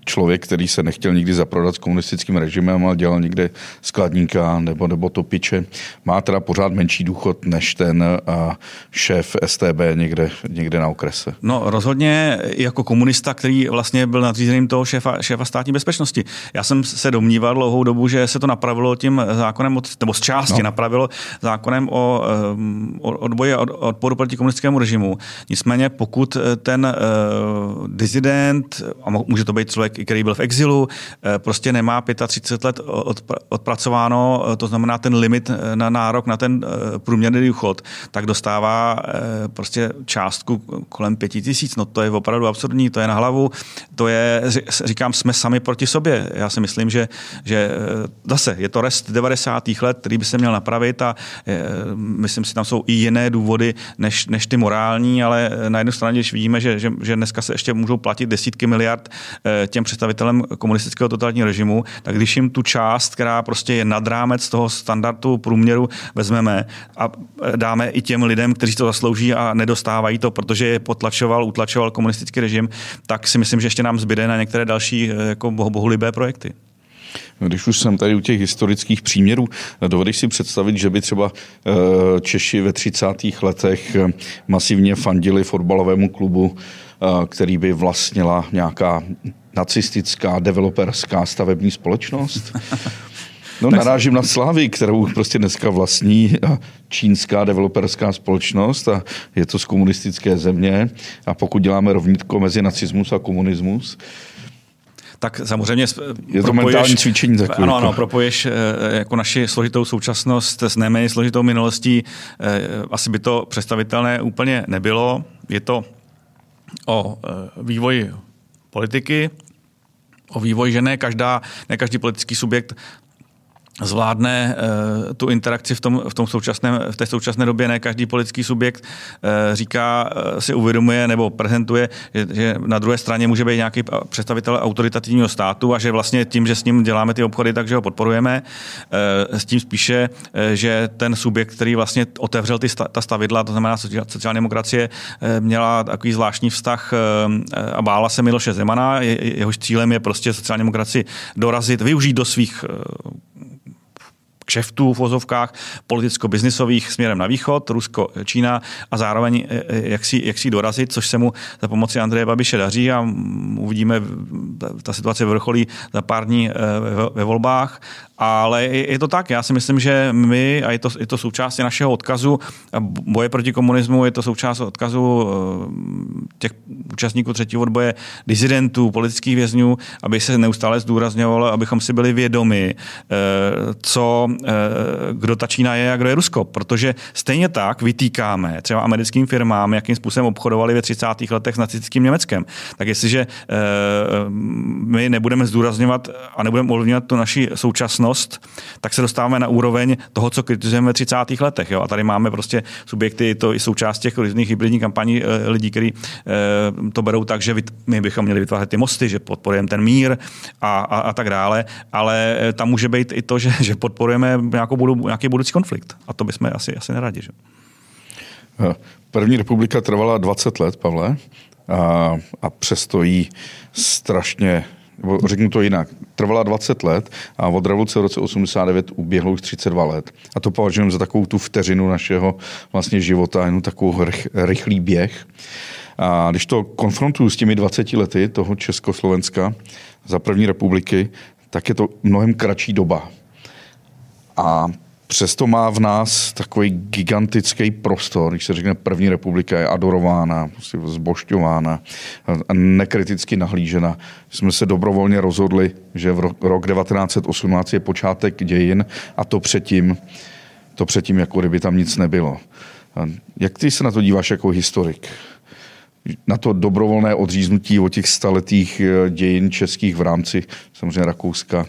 člověk, který se nechtěl nikdy zaprodat s komunistickým režimem, ale dělal někde skladníka nebo, nebo topiče, má teda pořád menší důchod než ten a šéf STB někde, někde na okrese. No rozhodně jako komunista, který vlastně byl nadřízeným toho šéfa, šéfa státní bezpečnosti. Já jsem se domníval dlouhou dobu, že se to napravilo tím zákonem, od, nebo z části no. napravilo zákonem o, o odboji a odporu proti komunistickému režimu. Nicméně pokud ten uh, dizident, a může to být člověk, který byl v exilu, eh, prostě nemá 35 let odpracováno, eh, to znamená ten limit eh, na nárok na ten průměrný důchod, tak dostává prostě částku kolem 5 tisíc. No to je opravdu absurdní, to je na hlavu, to je, říkám, jsme sami proti sobě. Já si myslím, že, že zase je to rest 90. let, který by se měl napravit a myslím si, tam jsou i jiné důvody než, než ty morální, ale na jednu straně, když vidíme, že, že, že dneska se ještě můžou platit desítky miliard těm představitelem komunistického totalitního režimu, tak když jim tu část, která prostě je nad rámec toho standardu průměru, vezmeme a dáme i těm lidem, kteří to zaslouží a nedostávají to, protože je potlačoval, utlačoval komunistický režim, tak si myslím, že ještě nám zbyde na některé další eh, jako bohulibé projekty. Když už jsem tady u těch historických příměrů, dovedeš si představit, že by třeba eh, Češi ve 30. letech masivně fandili fotbalovému klubu, který by vlastnila nějaká nacistická, developerská stavební společnost? No narážím na Slávy, kterou prostě dneska vlastní čínská developerská společnost a je to z komunistické země. A pokud děláme rovnítko mezi nacismus a komunismus, tak samozřejmě je to mentální cvičení takové. Ano, ano, propoješ eh, jako naši složitou současnost s nejméně složitou minulostí. Eh, asi by to představitelné úplně nebylo. Je to o eh, vývoji politiky, o vývoj, že ne, každá, ne každý politický subjekt zvládne uh, tu interakci v, tom, v, tom současném, v té současné době. Ne každý politický subjekt uh, říká, uh, si uvědomuje nebo prezentuje, že, že na druhé straně může být nějaký představitel autoritativního státu a že vlastně tím, že s ním děláme ty obchody, takže ho podporujeme. S tím spíše, že ten subjekt, který vlastně otevřel ty sta, ta stavidla, to znamená sociální demokracie, měla takový zvláštní vztah a bála se Miloše Zemana. Je, jehož cílem je prostě sociální demokracii dorazit, využít do svých kšeftů v vozovkách politicko-biznisových směrem na východ, Rusko, Čína a zároveň eh, eh, jak si, jak si dorazit, což se mu za pomoci Andreje Babiše daří a uvidíme, ta situace vrcholí za pár dní eh, ve, volbách. Ale je to tak, já si myslím, že my, a je to, je to součást našeho odkazu boje proti komunismu, je to součást odkazu těch účastníků třetího odboje, dizidentů, politických vězňů, aby se neustále zdůrazňovalo, abychom si byli vědomi, co kdo ta Čína je a kdo je Rusko. Protože stejně tak vytýkáme třeba americkým firmám, jakým způsobem obchodovali ve 30. letech s nacistickým Německem. Tak jestliže eh, my nebudeme zdůrazňovat a nebudeme ovlivňovat tu naši současnost, tak se dostáváme na úroveň toho, co kritizujeme ve 30. letech. Jo? A tady máme prostě subjekty, to i součást těch různých hybridních kampaní eh, lidí, kteří to berou tak, že my bychom měli vytvářet ty mosty, že podporujeme ten mír a, a, a tak dále, ale tam může být i to, že, že podporujeme nějakou budu, nějaký budoucí konflikt. A to bychom asi, asi neradi. Že? Eh, první republika trvala 20 let, Pavle, a, a přesto jí strašně řeknu to jinak, trvala 20 let a od revoluce v roce 89 uběhlo už 32 let. A to považujeme za takovou tu vteřinu našeho vlastně života, jenom takovou rych, rychlý běh. A když to konfrontuju s těmi 20 lety toho Československa za první republiky, tak je to mnohem kratší doba. A přesto má v nás takový gigantický prostor, když se řekne první republika je adorována, prostě zbošťována nekriticky nahlížena. Jsme se dobrovolně rozhodli, že v rok 1918 je počátek dějin a to předtím, to předtím jako kdyby tam nic nebylo. Jak ty se na to díváš jako historik? na to dobrovolné odříznutí od těch staletých eh, dějin českých v rámci samozřejmě Rakouska,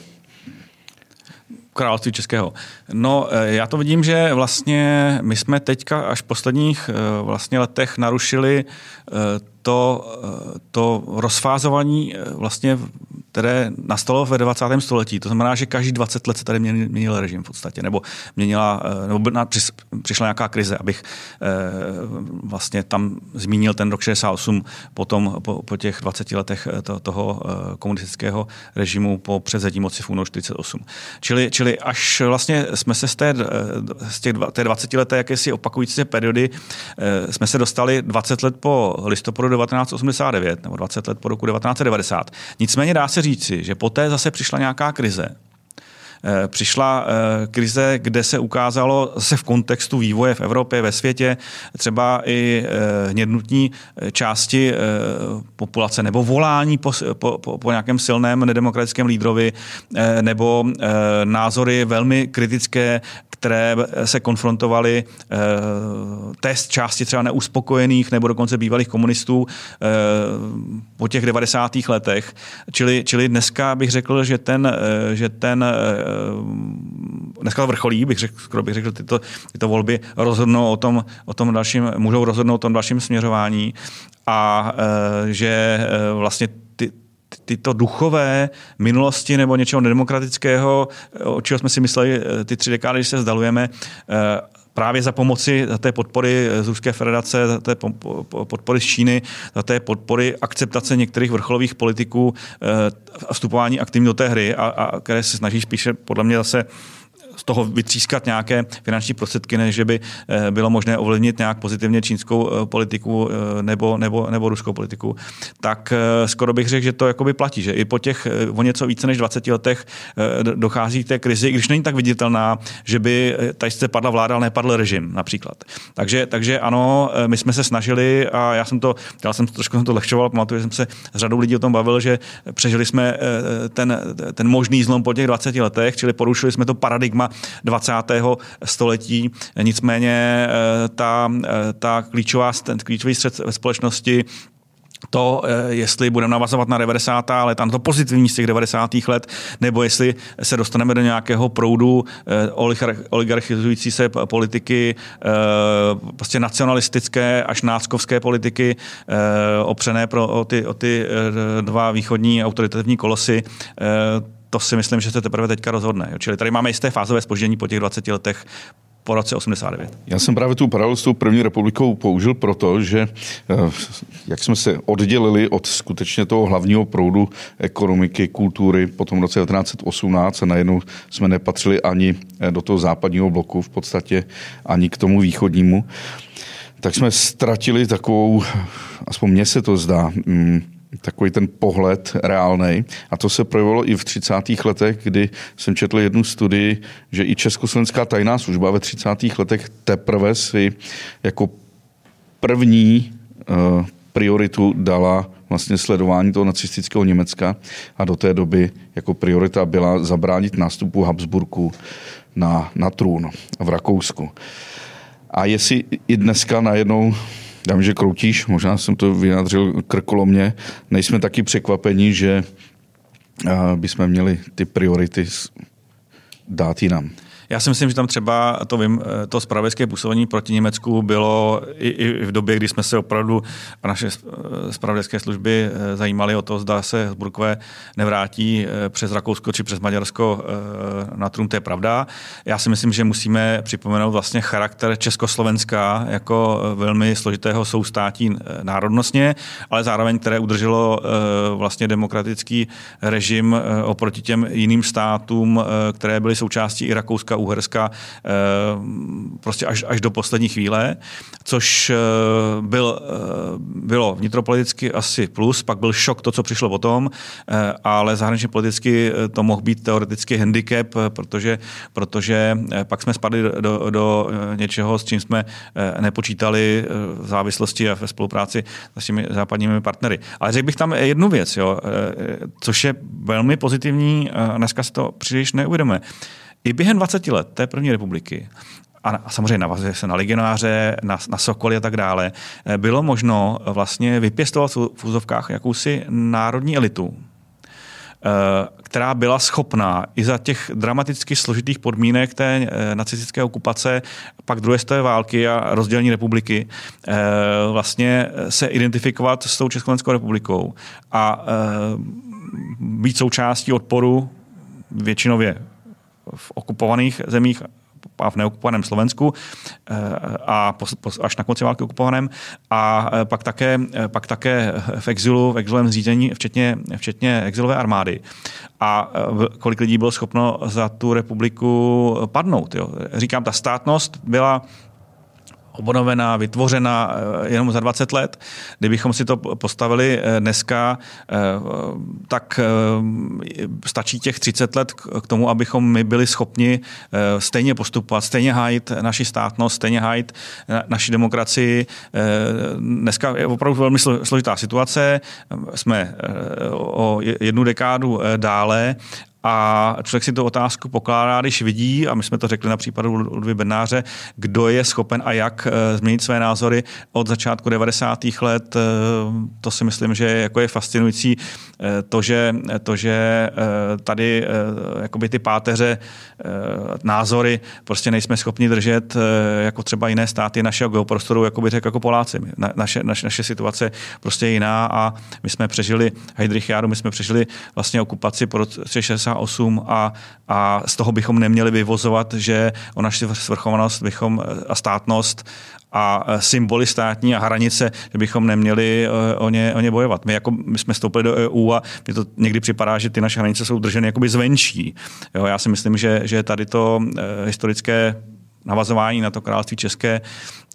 království českého. No, eh, já to vidím, že vlastně my jsme teďka až v posledních eh, vlastně letech narušili eh, to, to rozfázování vlastně které nastalo ve 20. století. To znamená, že každý 20 let se tady měnil režim v podstatě, nebo, měnila, eh, nebo přišla nějaká krize, abych eh, vlastně tam zmínil ten rok 68 potom, po, po těch 20 letech eh, to, toho komunistického režimu po převzetí moci v únoru 48. Čili, čili až vlastně jsme se z té, z těch, té 20 leté jakési opakující se periody jsme se dostali 20 let po listopadu 1989 nebo 20 let po roku 1990. Nicméně dá se říci, že poté zase přišla nějaká krize, přišla eh, krize, kde se ukázalo se v kontextu vývoje v Evropě, ve světě, třeba i eh, hnědnutní části populace nebo volání po, po, po, nějakém silném nedemokratickém lídrovi nebo názory velmi kritické které se konfrontovaly eh, test části třeba neuspokojených nebo dokonce bývalých komunistů eh, po těch 90. letech. Čili, čili dneska bych řekl, že ten, eh, že ten dneska vrcholí, bych řekl, skoro bych řekl, tyto, tyto volby rozhodnou o tom, o tom dalším, můžou rozhodnout o tom dalším směřování a že vlastně tyto duchové minulosti nebo něčeho nedemokratického, o čeho jsme si mysleli eh, ty tři dekády, když se zdalujeme, eh, právě za pomoci za té podpory z Ruské federace, za té podpory z Číny, za té podpory akceptace některých vrcholových politiků a eh, vstupování aktivně do té hry, a, a které se snaží spíše podle mě zase z toho vytřískat nějaké finanční prostředky, než by eh, bylo možné ovlivnit nějak pozitivně čínskou eh, politiku eh, nebo, nebo, nebo ruskou politiku, tak skoro bych řekl, že to jakoby platí, že i po těch o něco více než 20 letech dochází k té krizi, i když není tak viditelná, že by tady se padla vláda, ale nepadl režim například. Takže, takže ano, my jsme se snažili a já jsem to, já jsem to trošku jsem to lehčoval, pamatuju, že jsem se s řadou lidí o tom bavil, že přežili jsme ten, ten možný zlom po těch 20 letech, čili porušili jsme to paradigma 20. století. Nicméně eh, ta, eh, ta klíčová, ten klíčový střed ve společnosti to, jestli budeme navazovat na 90. let, na to pozitivní z těch 90. let, nebo jestli se dostaneme do nějakého proudu oligarchizující se politiky, prostě nacionalistické až náckovské politiky, opřené pro, o, ty, o ty dva východní autoritativní kolosy, to si myslím, že se teprve teďka rozhodne. Čili tady máme jisté fázové spoždění po těch 20 letech po roce 89. Já jsem právě tu paralelu s tou první republikou použil proto, že eh, jak jsme se oddělili od skutečně toho hlavního proudu ekonomiky, kultury po tom roce 1918 a najednou jsme nepatřili ani eh, do toho západního bloku, v podstatě ani k tomu východnímu, tak jsme ztratili takovou, aspoň mně se to zdá, mm, takový ten pohled reálný. A to se projevilo i v 30. letech, kdy jsem četl jednu studii, že i Československá tajná služba ve 30. letech teprve si jako první uh, prioritu dala vlastně sledování toho nacistického Německa a do té doby jako priorita byla zabránit nástupu Habsburku na, na trůn v Rakousku. A jestli i dneska najednou vím, že kroutíš, možná jsem to vyjádřil krkolomně. Nejsme taky překvapení, že bychom měli ty priority dát jinam. Já si myslím, že tam třeba to, vím, to spravedlivé působení proti Německu bylo i, i v době, kdy jsme se opravdu a naše spravedlivé služby eh, zajímali o to, zda se Hesburkové nevrátí eh, přes Rakousko či přes Maďarsko eh, na trůn, to je pravda. Já si myslím, že musíme připomenout vlastně charakter Československa jako velmi složitého soustátí národnostně, ale zároveň, které udrželo vlastně demokratický režim oproti těm jiným státům, které byly součástí i Rakouska, Uherska eh, prostě až, až do poslední chvíle, což eh, byl, eh, bylo vnitropoliticky asi plus, pak byl šok to, co přišlo potom, ale zahraničně politicky to mohl být teoreticky handicap, protože, protože pak jsme spadli do, do něčeho, s čím jsme nepočítali v závislosti a ve spolupráci s těmi západními partnery. Ale řekl bych tam jednu věc, jo, což je velmi pozitivní, dneska se to příliš neuvědomuje. I během 20 let té první republiky a samozřejmě navazuje se na legionáře, na, na sokoly a tak dále, eh, bylo možno vlastně vypěstovat v úzovkách jakousi národní elitu, eh, která byla schopná i za těch dramaticky složitých podmínek té eh, nacistické okupace, pak druhé světové války a rozdělení republiky, vlastně se identifikovat s tou Československou republikou a být součástí odporu většinově v okupovaných zemích a v neokupovaném Slovensku eh, a až na konci války okupovaném a eh, pak také, eh, pak také v exilu, v exilovém zřízení, včetně, včetně exilové armády. A kolik lidí bylo schopno za tu republiku padnout. Jo. Říkám, ta státnost byla obnovená, vytvořena eh, jenom za 20 let. Kdybychom si to postavili eh, dneska, eh, tak stačí těch 30 let k tomu, abychom my byli schopni stejně postupovat, stejně hájit naši státnost, stejně hájit naši demokracii. Dneska je opravdu velmi složitá situace. Jsme o jednu dekádu dále a člověk si tu otázku pokládá, když vidí, a my jsme to řekli na případu Ludvy Bednáře, kdo je schopen a jak eh, změnit své názory od začátku 90. let. Eh, to si myslím, že jako je fascinující eh, to, že, to, že tady jakoby ty páteře názory prostě nejsme schopni držet jako třeba jiné státy našeho geoprostoru, jako by řekl jako Poláci. naše, naše, naše situace prostě je jiná a my jsme přežili Heidrichiádu, my jsme přežili vlastně okupaci po roce 60 68 a, a z toho bychom neměli vyvozovat, že o naši svrchovanost bychom a státnost a symboly státní a hranice, že bychom neměli e, o ně, o ně bojovat. My, jako, my jsme vstoupili do EU a mě to někdy připadá, že ty naše hranice jsou drženy jakoby zvenčí. Jo, já si myslím, že, že tady to e, historické navazování na to království české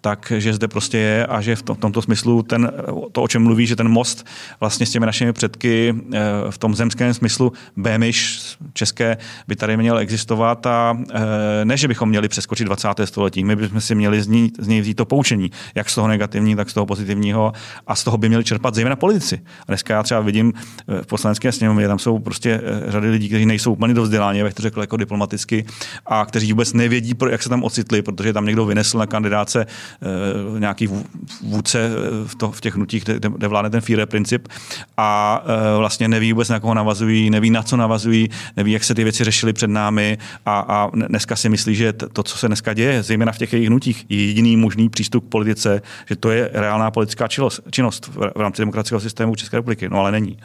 takže zde prostě je a že v tomto smyslu ten, to, o čem mluví, že ten most vlastně s těmi našimi předky eh, v tom zemském smyslu Bémiš české by tady měl existovat a eh, ne, že bychom měli přeskočit 20. století, my bychom si měli z ní, z něj vzít to poučení, jak z toho negativního, tak z toho pozitivního a z toho by měli čerpat zejména politici. A dneska já třeba vidím eh, v poslanecké sněmovně, tam jsou prostě řady lidí, kteří nejsou úplně do vzdělání, jak to řekl jako diplomaticky, a kteří vůbec nevědí, jak se tam ocitli, protože tam někdo vynesl na kandidáce nějaký vůdce v, to, v těch hnutích, kde, kde vládne ten Führer princip a vlastně neví vůbec, na koho navazují, neví, na co navazují, neví, jak se ty věci řešily před námi a, a dneska si myslí, že to, co se dneska děje, zejména v těch jejich hnutích, je jediný možný přístup k politice, že to je reálná politická činnost v rámci demokratického systému České republiky. No ale není.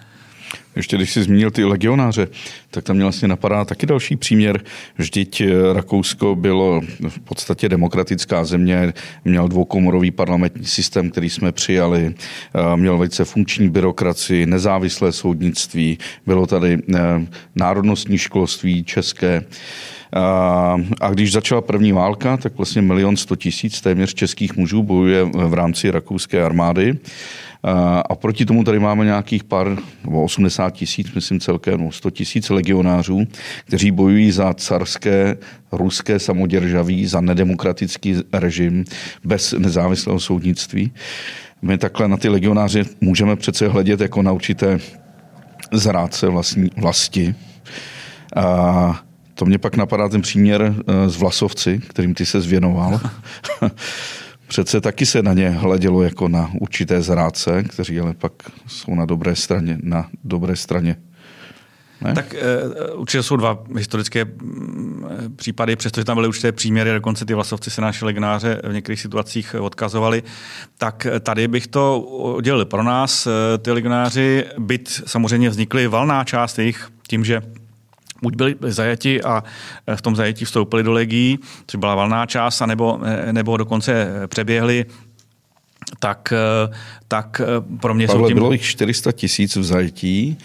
Ještě když jsi zmínil ty legionáře, tak tam mě vlastně napadá taky další příměr. Vždyť eh, Rakousko bylo v podstatě demokratická země, měl dvoukomorový parlamentní systém, který jsme přijali, eh, měl velice funkční byrokracii, nezávislé soudnictví, bylo tady eh, národnostní školství české. A když začala první válka, tak vlastně milion sto tisíc téměř českých mužů bojuje v rámci rakouské armády. A proti tomu tady máme nějakých pár, nebo 80 tisíc, myslím celkem, no 100 tisíc legionářů, kteří bojují za carské, ruské samoděržaví, za nedemokratický režim, bez nezávislého soudnictví. My takhle na ty legionáře můžeme přece hledět jako na určité zrádce vlastní, vlasti. A to mě pak napadá ten příměr eh, z Vlasovci, kterým ty se zvěnoval. Přece taky se na ně hledělo jako na určité zrádce, kteří ale pak jsou na dobré straně. Na dobré straně. Ne? Tak uh, určitě jsou dva historické mm, případy, přestože tam byly určité příměry, dokonce ty vlasovci se naše legionáře v některých situacích odkazovali, tak tady bych to udělil pro nás. Ty legionáři, byt samozřejmě vznikly valná část jejich tím, že buď byli zajati a v tom zajetí vstoupili do legí, což byla valná část, nebo, nebo dokonce přeběhli tak, tak pro mě Pavle, jsou tím... bylo jich 400 tisíc v zajetí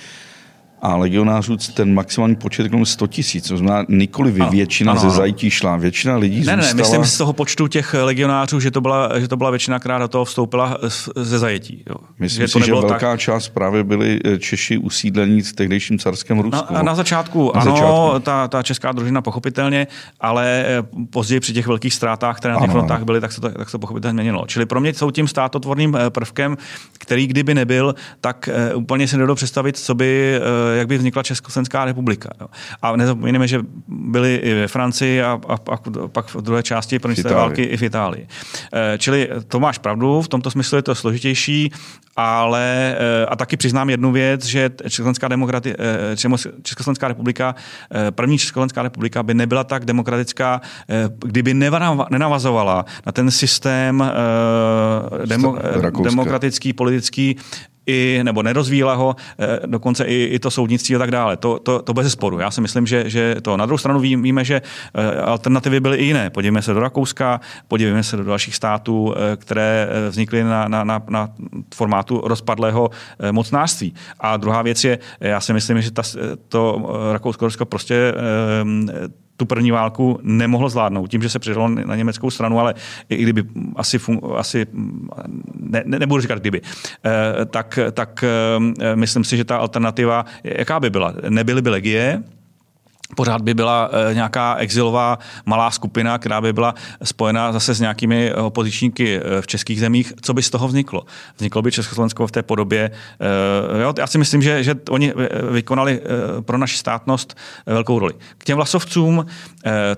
a legionářů ten maximální počet je 100 tisíc. To znamená, nikoli vy, většina ano, ze zajítí šla. Většina lidí ne, zůstala... Ne, myslím z toho počtu těch legionářů, že to byla, že to byla většina, která do toho vstoupila ze zajetí. Jo. Myslím že si, to že velká tak... část právě byli eh, Češi usídlení v tehdejším carském Rusku. Na, na začátku, na ano, začátku. Ta, ta česká družina pochopitelně, ale eh, později při těch velkých ztrátách, které na těch frontách byly, tak se to, tak se to pochopitelně změnilo. Čili pro mě jsou tím státotvorným eh, prvkem, který kdyby nebyl, tak úplně si nedodu představit, co by jak by vznikla Československá republika. Jo. A nezapomeňme, že byli i ve Francii a, a, a pak v druhé části první války i v Itálii. Eh, čili to máš pravdu, v tomto smyslu je to složitější, ale eh, a taky přiznám jednu věc, že Československá, demokrati, eh, Československá republika, první Československá republika by nebyla tak demokratická, kdyby nenavazovala na ten systém demo, demokratický, politický, i, nebo nerozvíjela ho, eh, dokonce i, i to soudnictví a tak dále. To, to, to bez sporu. Já si myslím, že, že to. Na druhou stranu víme, že eh, alternativy byly i jiné. Podívejme se do Rakouska, podívejme se do dalších států, eh, které vznikly na, na, na, na formátu rozpadlého mocnářství. A druhá věc je, já si myslím, že ta, to Rakousko-Rusko prostě tu první válku nemohlo zvládnout tím, že se přidalo na německou stranu, ale i kdyby asi, fun, asi ne, ne, nebudu říkat kdyby, eh, tak, tak eh, myslím si, že ta alternativa, jaká by byla? Nebyly by legie, pořád by byla eh, nějaká exilová malá skupina, která by byla spojená zase s nějakými opozičníky eh, v českých zemích. Co by z toho vzniklo? Vzniklo by Československo v té podobě. Eh, jo, já si myslím, že, že oni vykonali pro naši státnost velkou roli. K těm vlasovcům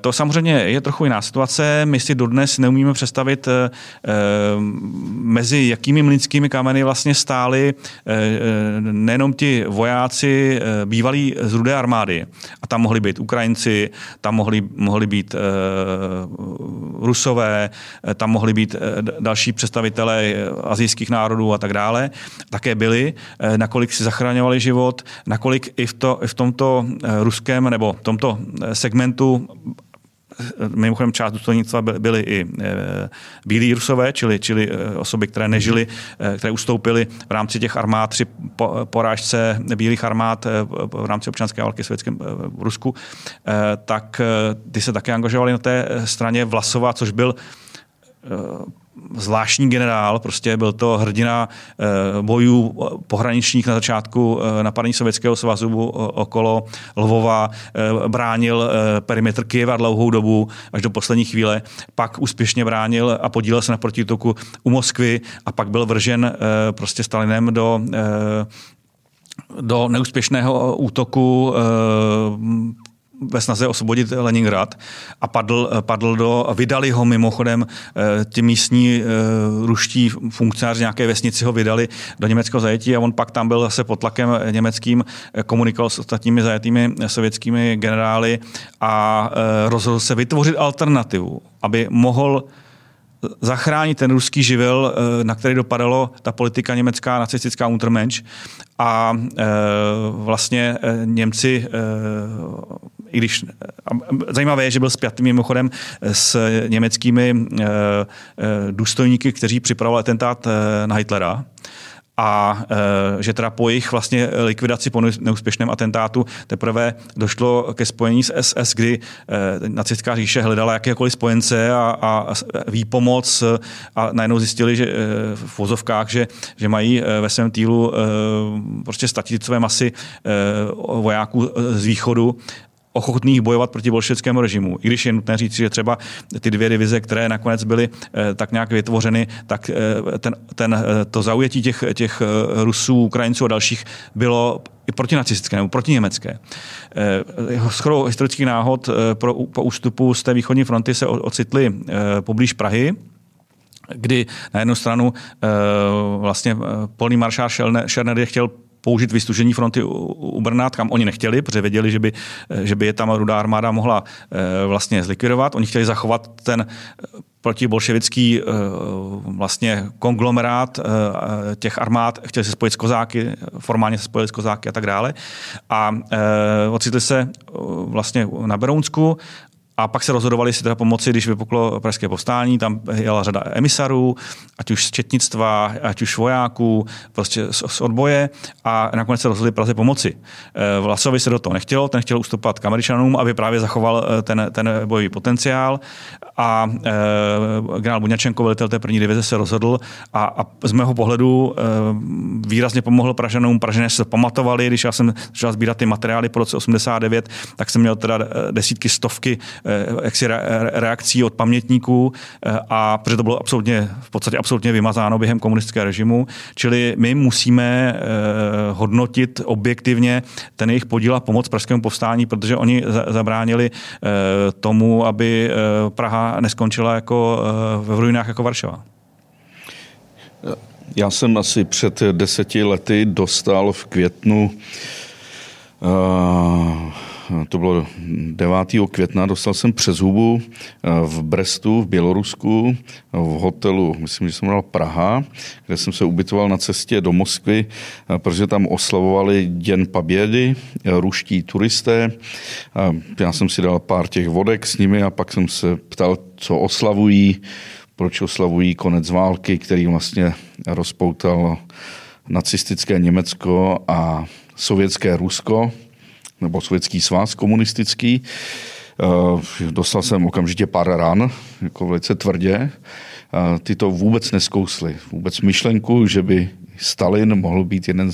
to samozřejmě je trochu jiná situace. My si dodnes neumíme představit, mezi jakými mlínskými kameny vlastně stáli nejenom ti vojáci bývalí z rudé armády. A tam mohli mohli být Ukrajinci, tam mohli, mohli být uh, Rusové, eh, tam mohli být uh, další představitelé azijských národů a tak dále. Také byli, uh, nakolik si zachraňovali život, nakolik i v, to, i v tomto ruském nebo tomto segmentu mimochodem část důstojnictva byly i e, bílí rusové, čili, čili e, osoby, které nežily, e, které ustoupily v rámci těch armád při porážce bílých armád v rámci občanské války sovětském v Rusku, tak ty se také angažovali na té straně Vlasova, což byl zvláštní generál, prostě byl to hrdina eh, bojů pohraničních na začátku eh, napadení Sovětského svazu okolo Lvova, eh, bránil perimetr Kyjeva dlouhou dobu až do poslední chvíle, pak úspěšně bránil a podílel se na protiútoku u Moskvy a pak byl vržen prostě Stalinem do do neúspěšného útoku ve snaze osvobodit Leningrad a padl, padl do, vydali ho mimochodem, ti místní ruští funkcionáři nějaké vesnici ho vydali do německého zajetí a on pak tam byl zase pod tlakem německým, komunikoval s ostatními zajetými sovětskými generály a rozhodl se vytvořit alternativu, aby mohl zachránit ten ruský živel, eh, na který dopadalo ta politika německá nacistická Untermensch a vlastně Němci, i když zajímavé je, že byl spjatý mimochodem s německými e, e, důstojníky, kteří připravovali atentát na Hitlera, a že teda po jejich vlastně likvidaci po neúspěšném atentátu teprve došlo ke spojení s SS, kdy nacistická říše hledala jakékoliv spojence a, a výpomoc a najednou zjistili, že v vozovkách, že, že mají ve svém týlu prostě statisícové masy vojáků z východu ochotných bojovat proti bolševickému režimu. I když je nutné říct, že třeba ty dvě divize, které nakonec byly eh, tak nějak vytvořeny, tak eh, ten, ten, eh, to zaujetí těch, těch Rusů, Ukrajinců a dalších bylo i protinacistické nebo protiněmecké. Shodou historických náhod pro, po ústupu z té východní fronty se ocitli poblíž Prahy, kdy na jednu stranu vlastně polní maršál Šerner chtěl použít vystužení fronty u Brna, kam oni nechtěli, protože věděli, že by, že by je tam rudá armáda mohla eh, vlastně zlikvidovat. Oni chtěli zachovat ten eh, protibolševický eh, vlastně konglomerát těch armád, chtěli se spojit s kozáky, formálně se spojili s kozáky a tak dále. A ocitli se vlastně na Berounsku a pak se rozhodovali, jestli teda pomoci, když vypuklo pražské povstání, tam jela řada emisarů, ať už z četnictva, ať už vojáků, prostě z, z odboje a nakonec se rozhodli Praze pomoci. Eh, Vlasovi se do toho nechtělo, ten chtěl ustupovat k Američanům, aby právě zachoval eh, ten, ten bojový potenciál a e, generál Buňačenko, velitel té první divize, se rozhodl a, a z mého pohledu e, výrazně pomohl Pražanům. Pražané se pamatovali, když já jsem začal sbírat ty materiály po roce 89, tak jsem měl teda desítky, stovky jaksi reakcí od pamětníků eh, a protože to bylo absolutně, v podstatě absolutně vymazáno během komunistického režimu. Čili my musíme eh, hodnotit objektivně ten jejich podíl a pomoc pražskému povstání, protože oni zabránili tomu, aby Praha neskončila jako v ruinách jako Varšava. Já jsem asi před deseti lety dostal v květnu uh, to bylo 9. května, dostal jsem přes hubu eh, v Brestu, v Bělorusku, v hotelu, myslím, že jsem měl Praha, kde jsem se ubytoval na cestě do Moskvy, eh, protože tam oslavovali Den Pabědy, eh, ruští turisté. Já jsem si dal pár těch vodek s nimi a pak jsem se ptal, co oslavují, proč oslavují konec války, který vlastně rozpoutal nacistické Německo a sovětské Rusko nebo Sovětský svaz komunistický. Eh, dostal jsem okamžitě pár ran, jako velice tvrdě. Eh, ty to vůbec neskously. Vůbec myšlenku, že by Stalin mohl být jeden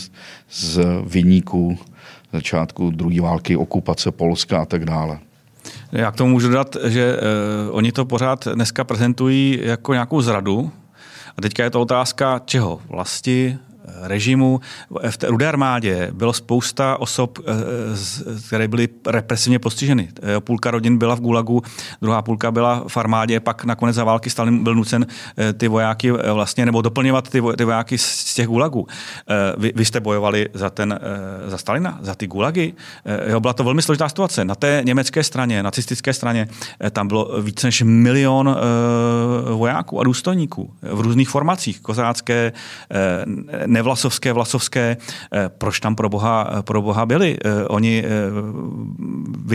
z vyníků začátku druhé války, okupace Polska a tak dále. Já k tomu můžu dodat, že uh, oni to pořád dneska prezentují jako nějakou zradu. A teďka je to otázka čeho? Vlasti, režimu. V té rudé armádě bylo spousta osob, eh, které byly represivně postiženy. Eh, půlka rodin byla v Gulagu, druhá půlka byla v armádě, pak nakonec za války Stalin byl nucen eh, ty vojáky vlastně, nebo doplňovat ty, ty vojáky z těch Gulagů. Vy, vy jste bojovali za, ten, za Stalina, za ty Gulagy. Jo, byla to velmi složitá situace. Na té německé straně, nacistické straně, tam bylo více než milion vojáků a důstojníků v různých formacích, kozácké, nevlasovské, vlasovské, eh, proč tam pro boha, pro boha byli? Eh, oni eh,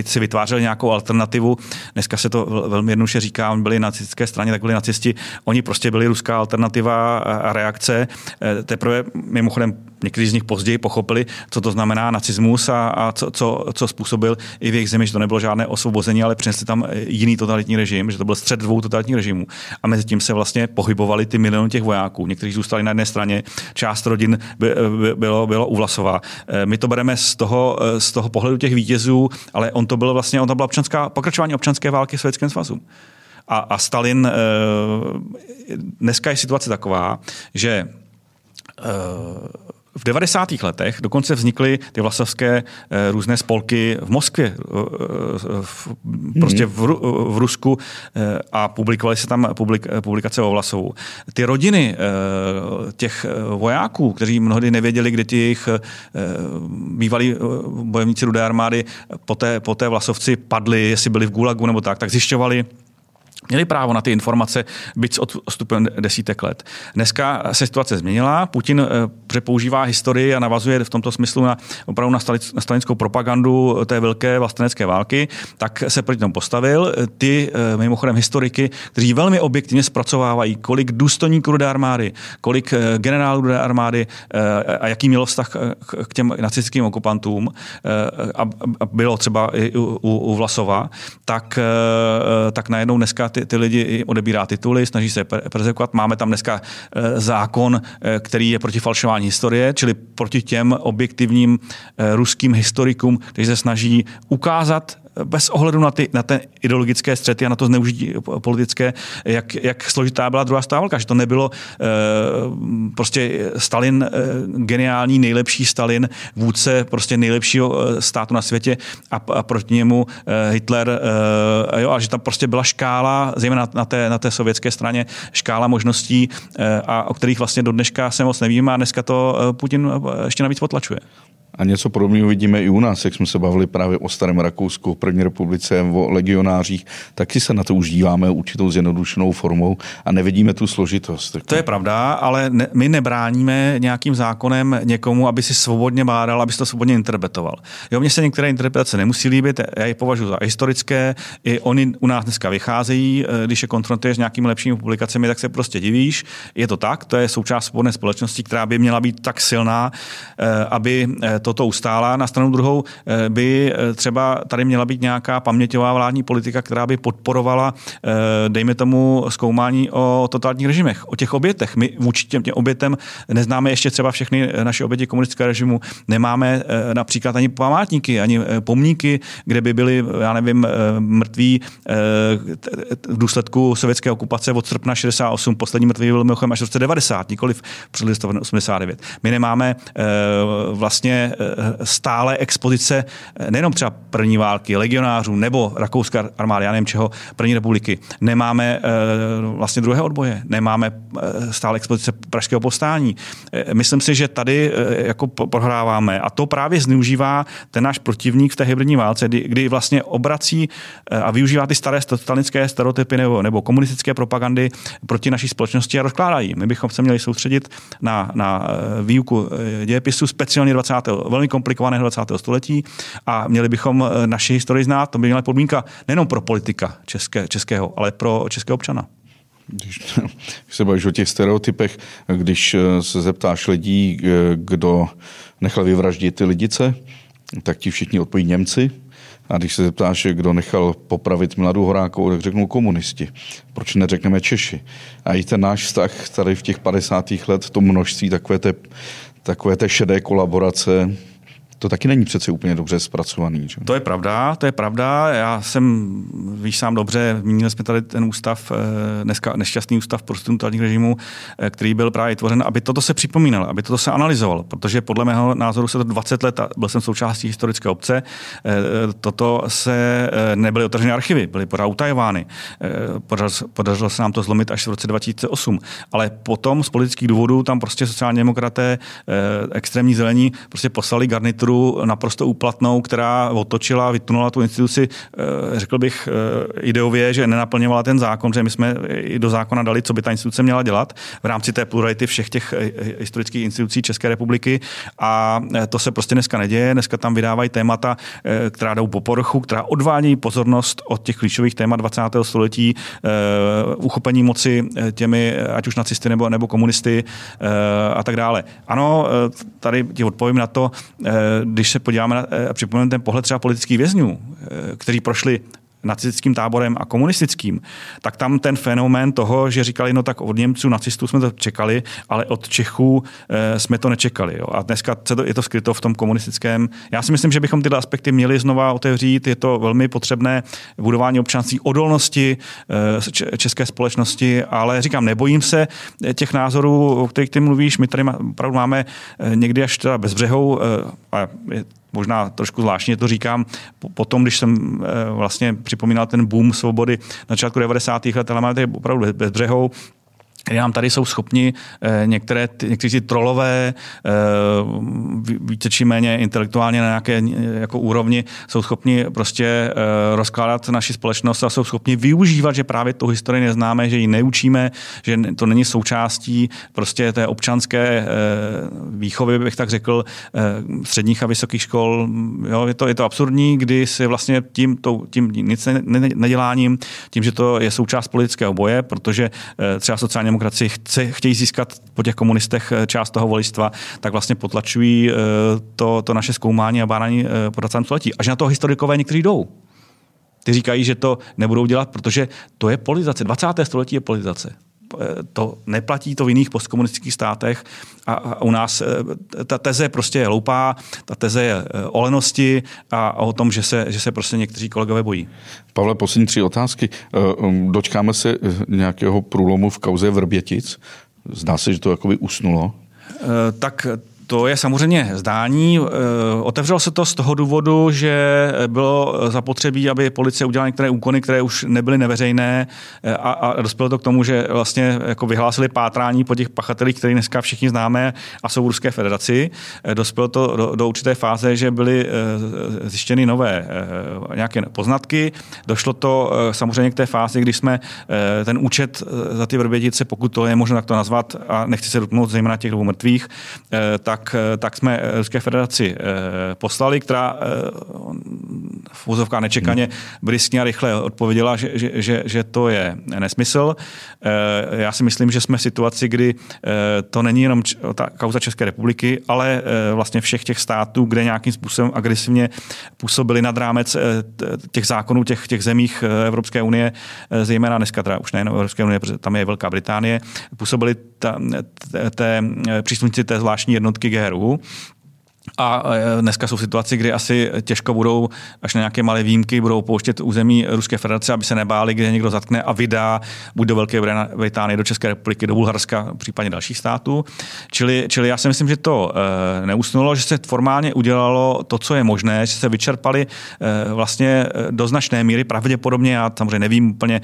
si vytvářeli nějakou alternativu, dneska se to velmi jednoduše říká, oni byli na nacistické straně, tak byli nacisti, oni prostě byli ruská alternativa a reakce. Teprve mimochodem někteří z nich později pochopili, co to znamená nacismus a, a co, co, co způsobil i v jejich zemi, že to nebylo žádné osvobození, ale přinesli tam jiný totalitní režim, že to byl střed dvou totalitních režimů. A mezi tím se vlastně pohybovali ty miliony těch vojáků. Někteří zůstali na jedné straně, část rodin by, by, bylo, bylo u Vlasova. My to bereme z toho, z toho pohledu těch vítězů, ale on to byl vlastně, on to byla občanská, pokračování občanské války v Sovětském svazu. A, a Stalin, eh, dneska je situace taková, že v 90. letech dokonce vznikly ty vlasovské eh, různé spolky v Moskvě, eh, v, prostě v, v Rusku eh, a publikovaly se tam publik, publikace o Vlasovou. Ty rodiny těch vojáků, kteří mnohdy nevěděli, kde ti jejich bývalí bojovníci rudé armády po té, po té Vlasovci padli, jestli byli v Gulagu nebo tak, tak zjišťovali, měli právo na ty informace, byť s odstupem desítek let. Dneska se situace změnila, Putin eh, používá historii a navazuje v tomto smyslu na opravdu na, stalinskou propagandu té velké vlastenecké války, tak se proti tomu postavil. Ty eh, mimochodem historiky, kteří velmi objektivně zpracovávají, kolik důstojníků rudé armády, kolik eh, generálů rudé armády a jaký mělo vztah k těm nacistickým okupantům a bylo třeba i u, u Vlasova, tak, tak najednou dneska ty, ty lidi odebírá tituly, snaží se prezekovat. Máme tam dneska eh, zákon, eh, který je proti falšování historie, čili proti těm objektivním eh, ruským historikům, kteří se snaží ukázat bez ohledu na, ty, na ty ideologické střety a na to zneužití politické, jak, jak složitá byla druhá stávalka, že to nebylo e, prostě Stalin, e, geniální, nejlepší Stalin, vůdce prostě nejlepšího eh, státu na světě a, a proti němu e, Hitler, e, jo, a že tam prostě byla škála, zejména na, té, na té sovětské straně, škála možností, e, a o kterých vlastně do dneška se moc nevíme a dneska to Putin ještě navíc potlačuje. A něco podobného vidíme i u nás, jak jsme se bavili právě o starém Rakousku, první republice, o legionářích, taky se na to už díváme určitou zjednodušenou formou a nevidíme tu složitost. To je pravda, ale ne, my nebráníme nějakým zákonem někomu, aby si svobodně bádal, aby si to svobodně interpretoval. Jo, mně se některé interpretace nemusí líbit, já je považuji za historické, i oni u nás dneska vycházejí, eh, když je konfrontuješ s nějakými lepšími publikacemi, tak se prostě divíš. Je to tak, to je součást svobodné společnosti, která by měla být tak silná, eh, aby eh, toto ustála. Na stranu druhou eh, by eh, třeba tady měla být nějaká paměťová vládní politika, která by podporovala, eh, dejme tomu, zkoumání o totalitních režimech, o těch obětech. My vůči těm, těm obětem neznáme ještě třeba všechny naše oběti komunistického režimu, nemáme například ani památníky, ani pomníky, kde by byli, já nevím, mrtví v důsledku sovětské okupace od srpna 68, poslední mrtvý byl mimochodem až v roce 90, nikoli v předlistopadem 89. My nemáme vlastně Eh, stále expozice eh, nejenom třeba první války, legionářů nebo rakouská armády, já nevím čeho, první republiky. Nemáme eh, vlastně druhé odboje, nemáme stále expozice pražského povstání. Myslím si, že tady jako prohráváme a to právě zneužívá ten náš protivník v té hybridní válce, kdy, vlastně obrací a využívá ty staré stalinické stereotypy nebo, nebo komunistické propagandy proti naší společnosti a rozkládají. My bychom se měli soustředit na, na výuku dějepisu, speciálně 20 velmi komplikované 20. století a měli bychom eh, naši historii znát. To by měla podmínka nejenom pro politika české, českého, ale pro českého občana. Když, se bavíš o těch stereotypech, když eh, se zeptáš lidí, eh, kdo nechal vyvraždit ty lidice, tak ti všichni odpoví Němci. A když se zeptáš, kdo nechal popravit Mladou Horákovou, tak řeknou komunisti. Proč neřekneme Češi? A i ten náš vztah tady v těch 50. let, to množství takové té takové té šedé kolaborace, to taky není přece úplně dobře zpracovaný. Že? To je pravda, to je pravda. Já jsem, víš sám dobře, zmínili jsme tady ten ústav, eh, dneska nešťastný ústav pro totalitních režimu, eh, který byl právě tvořen, aby toto se připomínalo, aby toto se analyzovalo, protože podle mého názoru se to 20 let, byl jsem součástí historické obce, eh, toto se nebyly otevřené archivy, byly pořád utajovány. Podařilo se nám to zlomit až v roce 2008, ale potom z politických důvodů tam prostě sociální demokraté, extrémní zelení prostě poslali garnituru proceduru naprosto úplatnou, která otočila, vytunula tu instituci, eh, řekl bych eh, ideově, že nenaplňovala ten zákon, že my jsme i do zákona dali, co by ta instituce měla dělat v rámci té plurality všech těch eh, historických institucí České republiky a to se prostě dneska neděje. Dneska tam vydávají témata, která jdou po povrchu, která odvádějí pozornost od těch klíčových témat 20. století, uchopení moci těmi, ať už nacisty nebo, nebo komunisty a tak dále. Ano, tady ti odpovím na to, když se podíváme na, a eh, připomeneme ten pohled třeba politických vězňů, eh, kteří prošli nacistickým táborem a komunistickým, tak tam ten fenomén toho, že říkali, no tak od Němců, nacistů jsme to čekali, ale od Čechů e, jsme to nečekali. Jo. A dneska je to skryto v tom komunistickém. Já si myslím, že bychom tyhle aspekty měli znova otevřít. Je to velmi potřebné budování občanství, odolnosti e, české společnosti, ale říkám, nebojím se těch názorů, o kterých ty mluvíš. My tady opravdu máme někdy až teda bezbřehou, a možná trošku zvláštně to říkám, potom, když jsem vlastně připomínal ten boom svobody na začátku 90. let, ale tady opravdu bezbřehou, nám tady jsou schopni eh, některé, někteří trolové, eh, více či méně intelektuálně na nějaké jako úrovni, jsou schopni prostě eh, rozkládat naši společnost a jsou schopni využívat, že právě tu historii neznáme, že ji neučíme, že to není součástí prostě té občanské výchovy, bych tak řekl, středních a vysokých škol. Jo, je, to, je to absurdní, kdy si vlastně tím, tím nic neděláním, tím, že to je součást politického boje, protože třeba sociálně demokracii chce, chtějí získat po těch komunistech eh, část toho volistva, tak vlastně potlačují eh, to, to naše zkoumání a bádání eh, po 20. století. A že na to historikové někteří jdou. Ty říkají, že to nebudou dělat, protože to je politizace. 20. století je politizace to neplatí to v jiných postkomunistických státech a, a u nás ta teze prostě je loupá, ta teze je o lenosti a o tom, že se, že se prostě někteří kolegové bojí. Pavle, poslední tři otázky. Eh, um, dočkáme se eh, nějakého průlomu v kauze Vrbětic? Zdá se, že to jakoby usnulo? Eh, tak to je samozřejmě zdání. Eh, otevřelo se to z toho důvodu, že bylo zapotřebí, aby policie udělala některé úkony, které už nebyly neveřejné eh, a, a dospělo to k tomu, že vlastně jako vyhlásili pátrání po těch pachatelích, které dneska všichni známe a jsou v Ruské federaci. Eh, dospělo to do, do určité fáze, že byly zjištěny nové nějaké poznatky. Došlo to samozřejmě k té fázi, kdy jsme ten účet za ty vrbětice, pokud to je možno tak to nazvat, a nechci se dotknout zejména těch dvou mrtvých, tak tak, eh, tak jsme Ruské federaci eh, poslali, která eh, v úzovká nečekaně briskně a rychle odpověděla, že, že, že, že to je nesmysl. Já si myslím, že jsme v situaci, kdy to není jenom ta kauza České republiky, ale vlastně všech těch států, kde nějakým způsobem agresivně působili nad rámec těch zákonů těch, těch zemích Evropské unie, zejména dneska teda už nejen Evropské unie, protože tam je Velká Británie, působili ta, té, té příslušníci té zvláštní jednotky Figaro a e, dneska jsou v situaci, kdy asi těžko budou, až na nějaké malé výjimky, budou pouštět území Ruské federace, aby se nebáli, kde někdo zatkne a vydá buď do Velké Británie, do České republiky, do Bulharska, případně dalších států. Čili, čili já si myslím, že to e, neusnulo, že se formálně udělalo to, co je možné, že se vyčerpali e, vlastně do značné míry, pravděpodobně, já samozřejmě nevím úplně,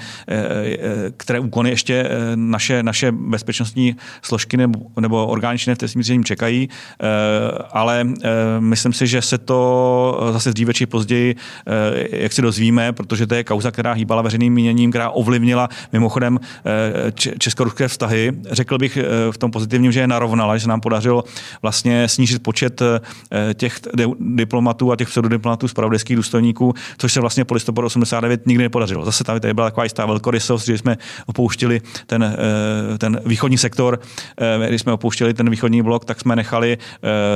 které úkony ještě naše, naše bezpečnostní složky nebo, nebo orgány v trestním čekají, ale myslím si, že se to eh, zase dříve či později, eh, jak si dozvíme, protože to je kauza, která hýbala veřejným míněním, která ovlivnila mimochodem česko-ruské vztahy. Řekl bych v tom pozitivním, že je narovnala, že nám podařilo vlastně snížit počet těch diplomatů a těch pseudodiplomatů z pravodeských důstojníků, což se vlastně po listopadu 89 nikdy nepodařilo. Zase tady, tady byla taková jistá velkorysost, že jsme opouštili ten, ten východní sektor, když jsme opouštili ten východní blok, tak jsme nechali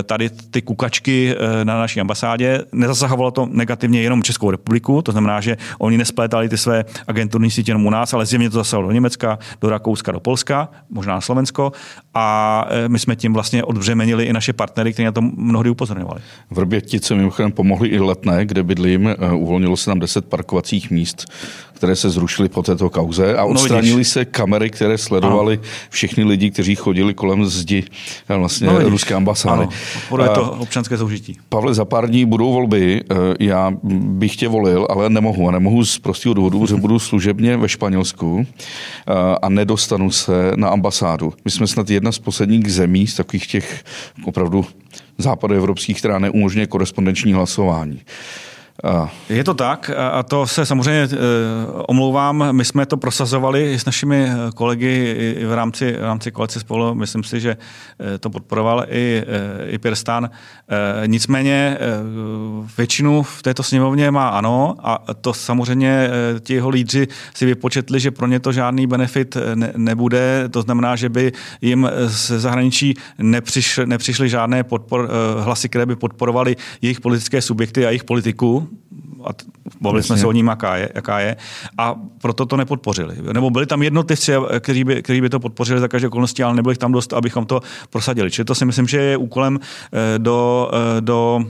tady ty kukačky eh, na naší ambasádě. Nezasahovalo to negativně jenom Českou republiku, to znamená, že oni nesplétali ty své agenturní sítě jenom u nás, ale zjevně to zasahovalo do Německa, do Rakouska, do Polska, možná na Slovensko a eh, my jsme tím vlastně odbřemenili i naše partnery, kteří na to mnohdy upozorňovali. V Rbětice mimochodem pomohli i letné, kde bydlím, eh, uvolnilo se tam 10 parkovacích míst, které se zrušily po této kauze a no, odstranili no, se kamery, které sledovaly všechny lidi, kteří chodili kolem zdi vlastně no, ruské ambasády. Ano, je to občanské soužití. Pavle, za pár dní budou volby. Eh, já bych tě volil, ale nemohu. A nemohu z prostého důvodu, že budu služebně ve Španělsku eh, a nedostanu se na ambasádu. My jsme snad jedna z posledních zemí, z takových těch opravdu západoevropských, která neumožňuje korespondenční hlasování. Je to tak a to se samozřejmě eh, omlouvám. My jsme to prosazovali s našimi eh, kolegy i v rámci, v rámci koalice spolu. Myslím si, že eh, to podporoval i, i Pirstan. Nicméně většinu v této sněmovně má ano a to samozřejmě ti jeho lídři si vypočetli, že pro ně to žádný benefit ne, nebude. To znamená, že by jim z zahraničí nepřišly, nepřišly žádné podpor, hlasy, které by podporovaly jejich politické subjekty a jejich politiku bavili jsme se o ní, jaká je, jaká je, a proto to nepodpořili. Nebo byli tam jednotlivci, kteří by, kteří by to podpořili za každé okolnosti, ale nebyli tam dost, abychom to prosadili. Čili to si myslím, že je úkolem do, do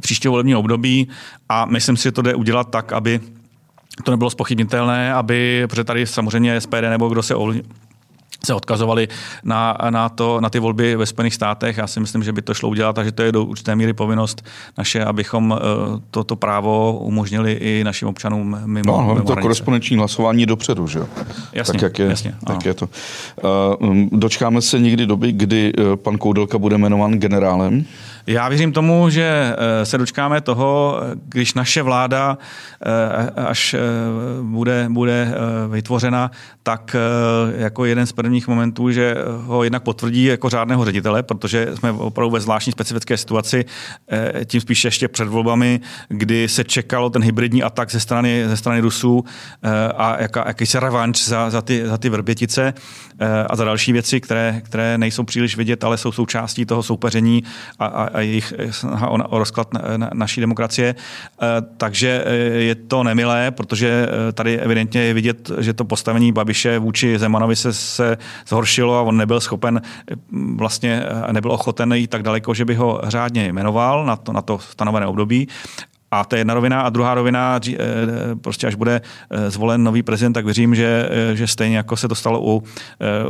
příštího volebního období a myslím si, že to jde udělat tak, aby to nebylo spochybnitelné, aby, protože tady samozřejmě SPD nebo kdo se se odkazovali na, na, to, na ty volby ve Spojených státech. Já si myslím, že by to šlo udělat, takže to je do určité míry povinnost naše, abychom uh, toto právo umožnili i našim občanům mimo. No, mimo to korespondenční hlasování dopředu, že jo? Jasně, tak jak je, jasně, tak je to. Uh, dočkáme se někdy doby, kdy uh, pan Koudelka bude jmenován generálem? Já věřím tomu, že eh, se dočkáme toho, když naše vláda eh, až eh, bude, bude vytvořena, tak jako jeden z prvních momentů, že ho jednak potvrdí jako řádného ředitele, protože jsme opravdu ve zvláštní specifické situaci, tím spíše ještě před volbami, kdy se čekalo ten hybridní atak ze strany, ze strany Rusů a jaká, jakýsi revanč za, za, ty, za ty vrbětice a za další věci, které, které nejsou příliš vidět, ale jsou součástí toho soupeření a, a, a jejich snaha o, o rozklad na, na, naší demokracie. Eh, takže eh, je to nemilé, protože eh, tady evidentně je vidět, že to postavení Babiše vůči Zemanovi se, se zhoršilo a on nebyl schopen vlastně nebyl ochoten jít tak daleko, že by ho řádně jmenoval na to, na to stanovené období. A to je jedna rovina. A druhá rovina, eh, prostě až bude eh, zvolen nový prezident, tak věřím, že, eh, že stejně jako se to stalo u,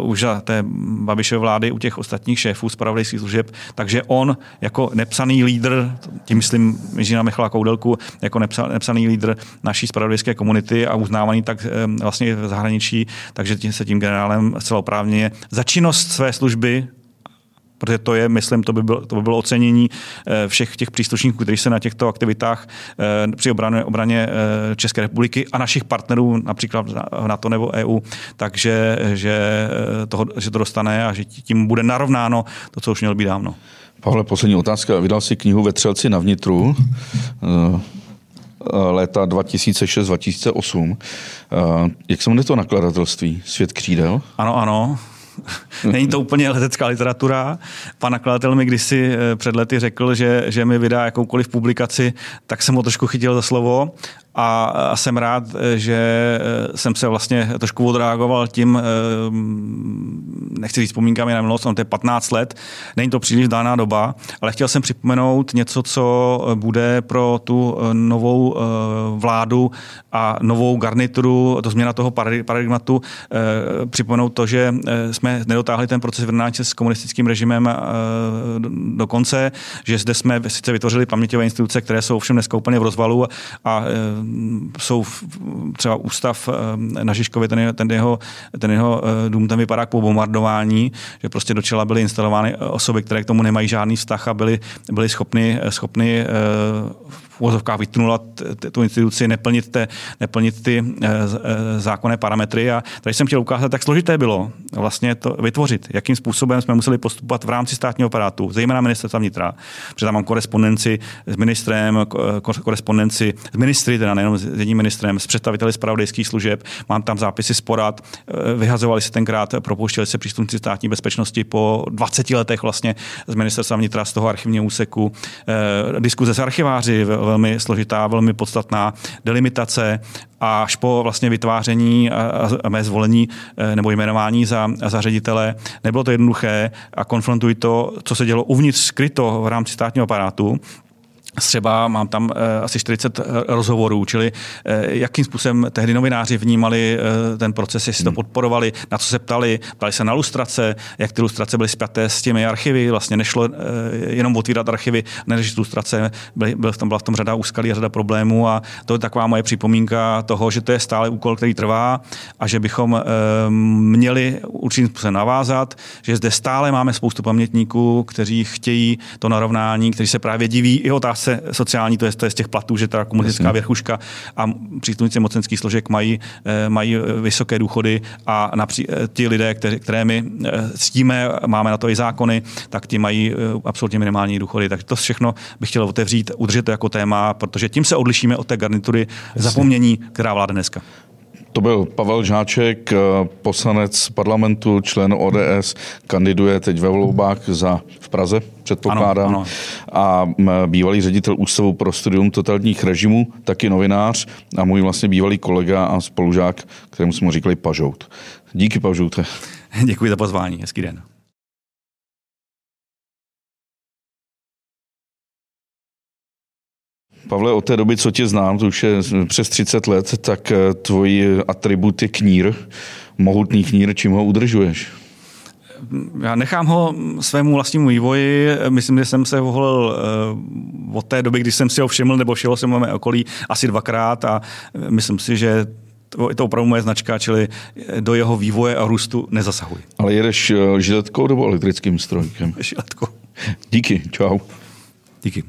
už za té Babišové vlády, u těch ostatních šéfů zpravodajských služeb, takže on jako nepsaný lídr, tím myslím Jiřína Michala Koudelku, jako nepsaný lídr naší spravodajské komunity a uznávaný tak vlastně v zahraničí, takže tím se tím generálem zcela oprávněně za činnost své služby protože to je, myslím, to by, bylo, to by bylo ocenění eh, všech těch příslušníků, kteří se na těchto aktivitách eh, při obraně, obraně eh, České republiky a našich partnerů, například v NATO nebo EU, takže že, toho, že to dostane a že tím bude narovnáno to, co už mělo být dávno. Pavle, poslední otázka. Vydal si knihu ve Třelci na vnitru léta 2006-2008. Jak se jmenuje to nakladatelství? Svět křídel? Ano, ano. Není to úplně letecká literatura. Pan nakladatel mi kdysi eh, před lety řekl, že, že mi vydá jakoukoliv publikaci, tak jsem ho trošku chytil za slovo a, a jsem rád, že eh, jsem se vlastně trošku odreagoval tím, eh, nechci říct vzpomínkami na minulost, to je 15 let, není to příliš dáná doba, ale chtěl jsem připomenout něco, co bude pro tu eh, novou vládu a novou garnituru, to změna toho paradigmatu, připomenout to, že jsme nedotáhli ten proces vyrovnání s komunistickým režimem do konce, že zde jsme sice vytvořili paměťové instituce, které jsou ovšem dneska úplně v rozvalu a jsou třeba ústav eh, na Žižkově, ten, ten, jeho, ten jeho eh, dům tam vypadá po bombardování, že prostě do čela byly instalovány osoby, které k tomu nemají žádný vztah a byly, byly schopny, schopny eh, uvozovkách vytnula tu instituci, neplnit, te, neplnit ty eh, eh, zákonné parametry. A tady jsem chtěl ukázat, jak složité bylo vlastně to vytvořit, jakým způsobem jsme museli postupovat v rámci státního aparátu, zejména ministerstva vnitra, protože tam mám korespondenci s ministrem, korespondenci s ministry, teda nejenom s jedním ministrem, s představiteli zpravodajských služeb, mám tam zápisy z porad, eh, vyhazovali se tenkrát, propouštěli se přístupci státní bezpečnosti po 20 letech vlastně z ministerstva vnitra z toho archivního úseku, diskuze s archiváři, velmi složitá, velmi podstatná delimitace až po vlastně vytváření a mé zvolení eh, nebo jmenování za, za ředitele. Nebylo to jednoduché a konfrontuji to, co se dělo uvnitř skryto v rámci státního aparátu, Třeba mám tam uh, asi 40 uh, rozhovorů, čili uh, jakým způsobem tehdy novináři vnímali ten proces, jestli hmm. to podporovali, na co se ptali, ptali se na lustrace, jak ty lustrace byly spjaté s těmi archivy, vlastně nešlo jenom otvírat archivy, než lustrace, byly, byl v tom, byla v tom řada úskalí a řada problémů a to je taková moje připomínka toho, že to je stále úkol, který trvá a že bychom měli určitým způsobem navázat, že zde stále máme spoustu pamětníků, kteří chtějí to narovnání, kteří se právě diví i otázky se sociální, to je, to je z těch platů, že ta komunistická Jasně. věrchuška a příslušníci mocenských složek mají, eh, mají vysoké důchody a napří, eh, ti lidé, které, které my ctíme, eh, máme na to i zákony, tak ti mají absolutně minimální důchody. Tak to všechno bych chtěl otevřít, udržet to jako téma, protože tím se odlišíme od té garnitury Jasně. zapomnění, která vládne dneska. To byl Pavel Žáček, poslanec parlamentu, člen ODS, kandiduje teď ve volbách za v Praze, předpokládám. Ano, ano. A bývalý ředitel Ústavu pro studium totalitních režimů, taky novinář a můj vlastně bývalý kolega a spolužák, kterému jsme říkali Pažout. Díky, Pažoute. Děkuji za pozvání, hezký den. Pavle, od té doby, co tě znám, to už je přes 30 let, tak eh, tvoji atribut je knír, mohutný knír, čím ho udržuješ? Já nechám ho svému vlastnímu vývoji. Myslím, že jsem se volil eh, od té doby, kdy jsem si ho všiml, nebo všiml jsem ho mé okolí asi dvakrát a eh, myslím si, že to je to opravdu moje značka, čili do jeho vývoje a růstu nezasahuji. Ale jedeš žiletkou nebo elektrickým strojkem? Žiletkou. Díky, čau. Díky.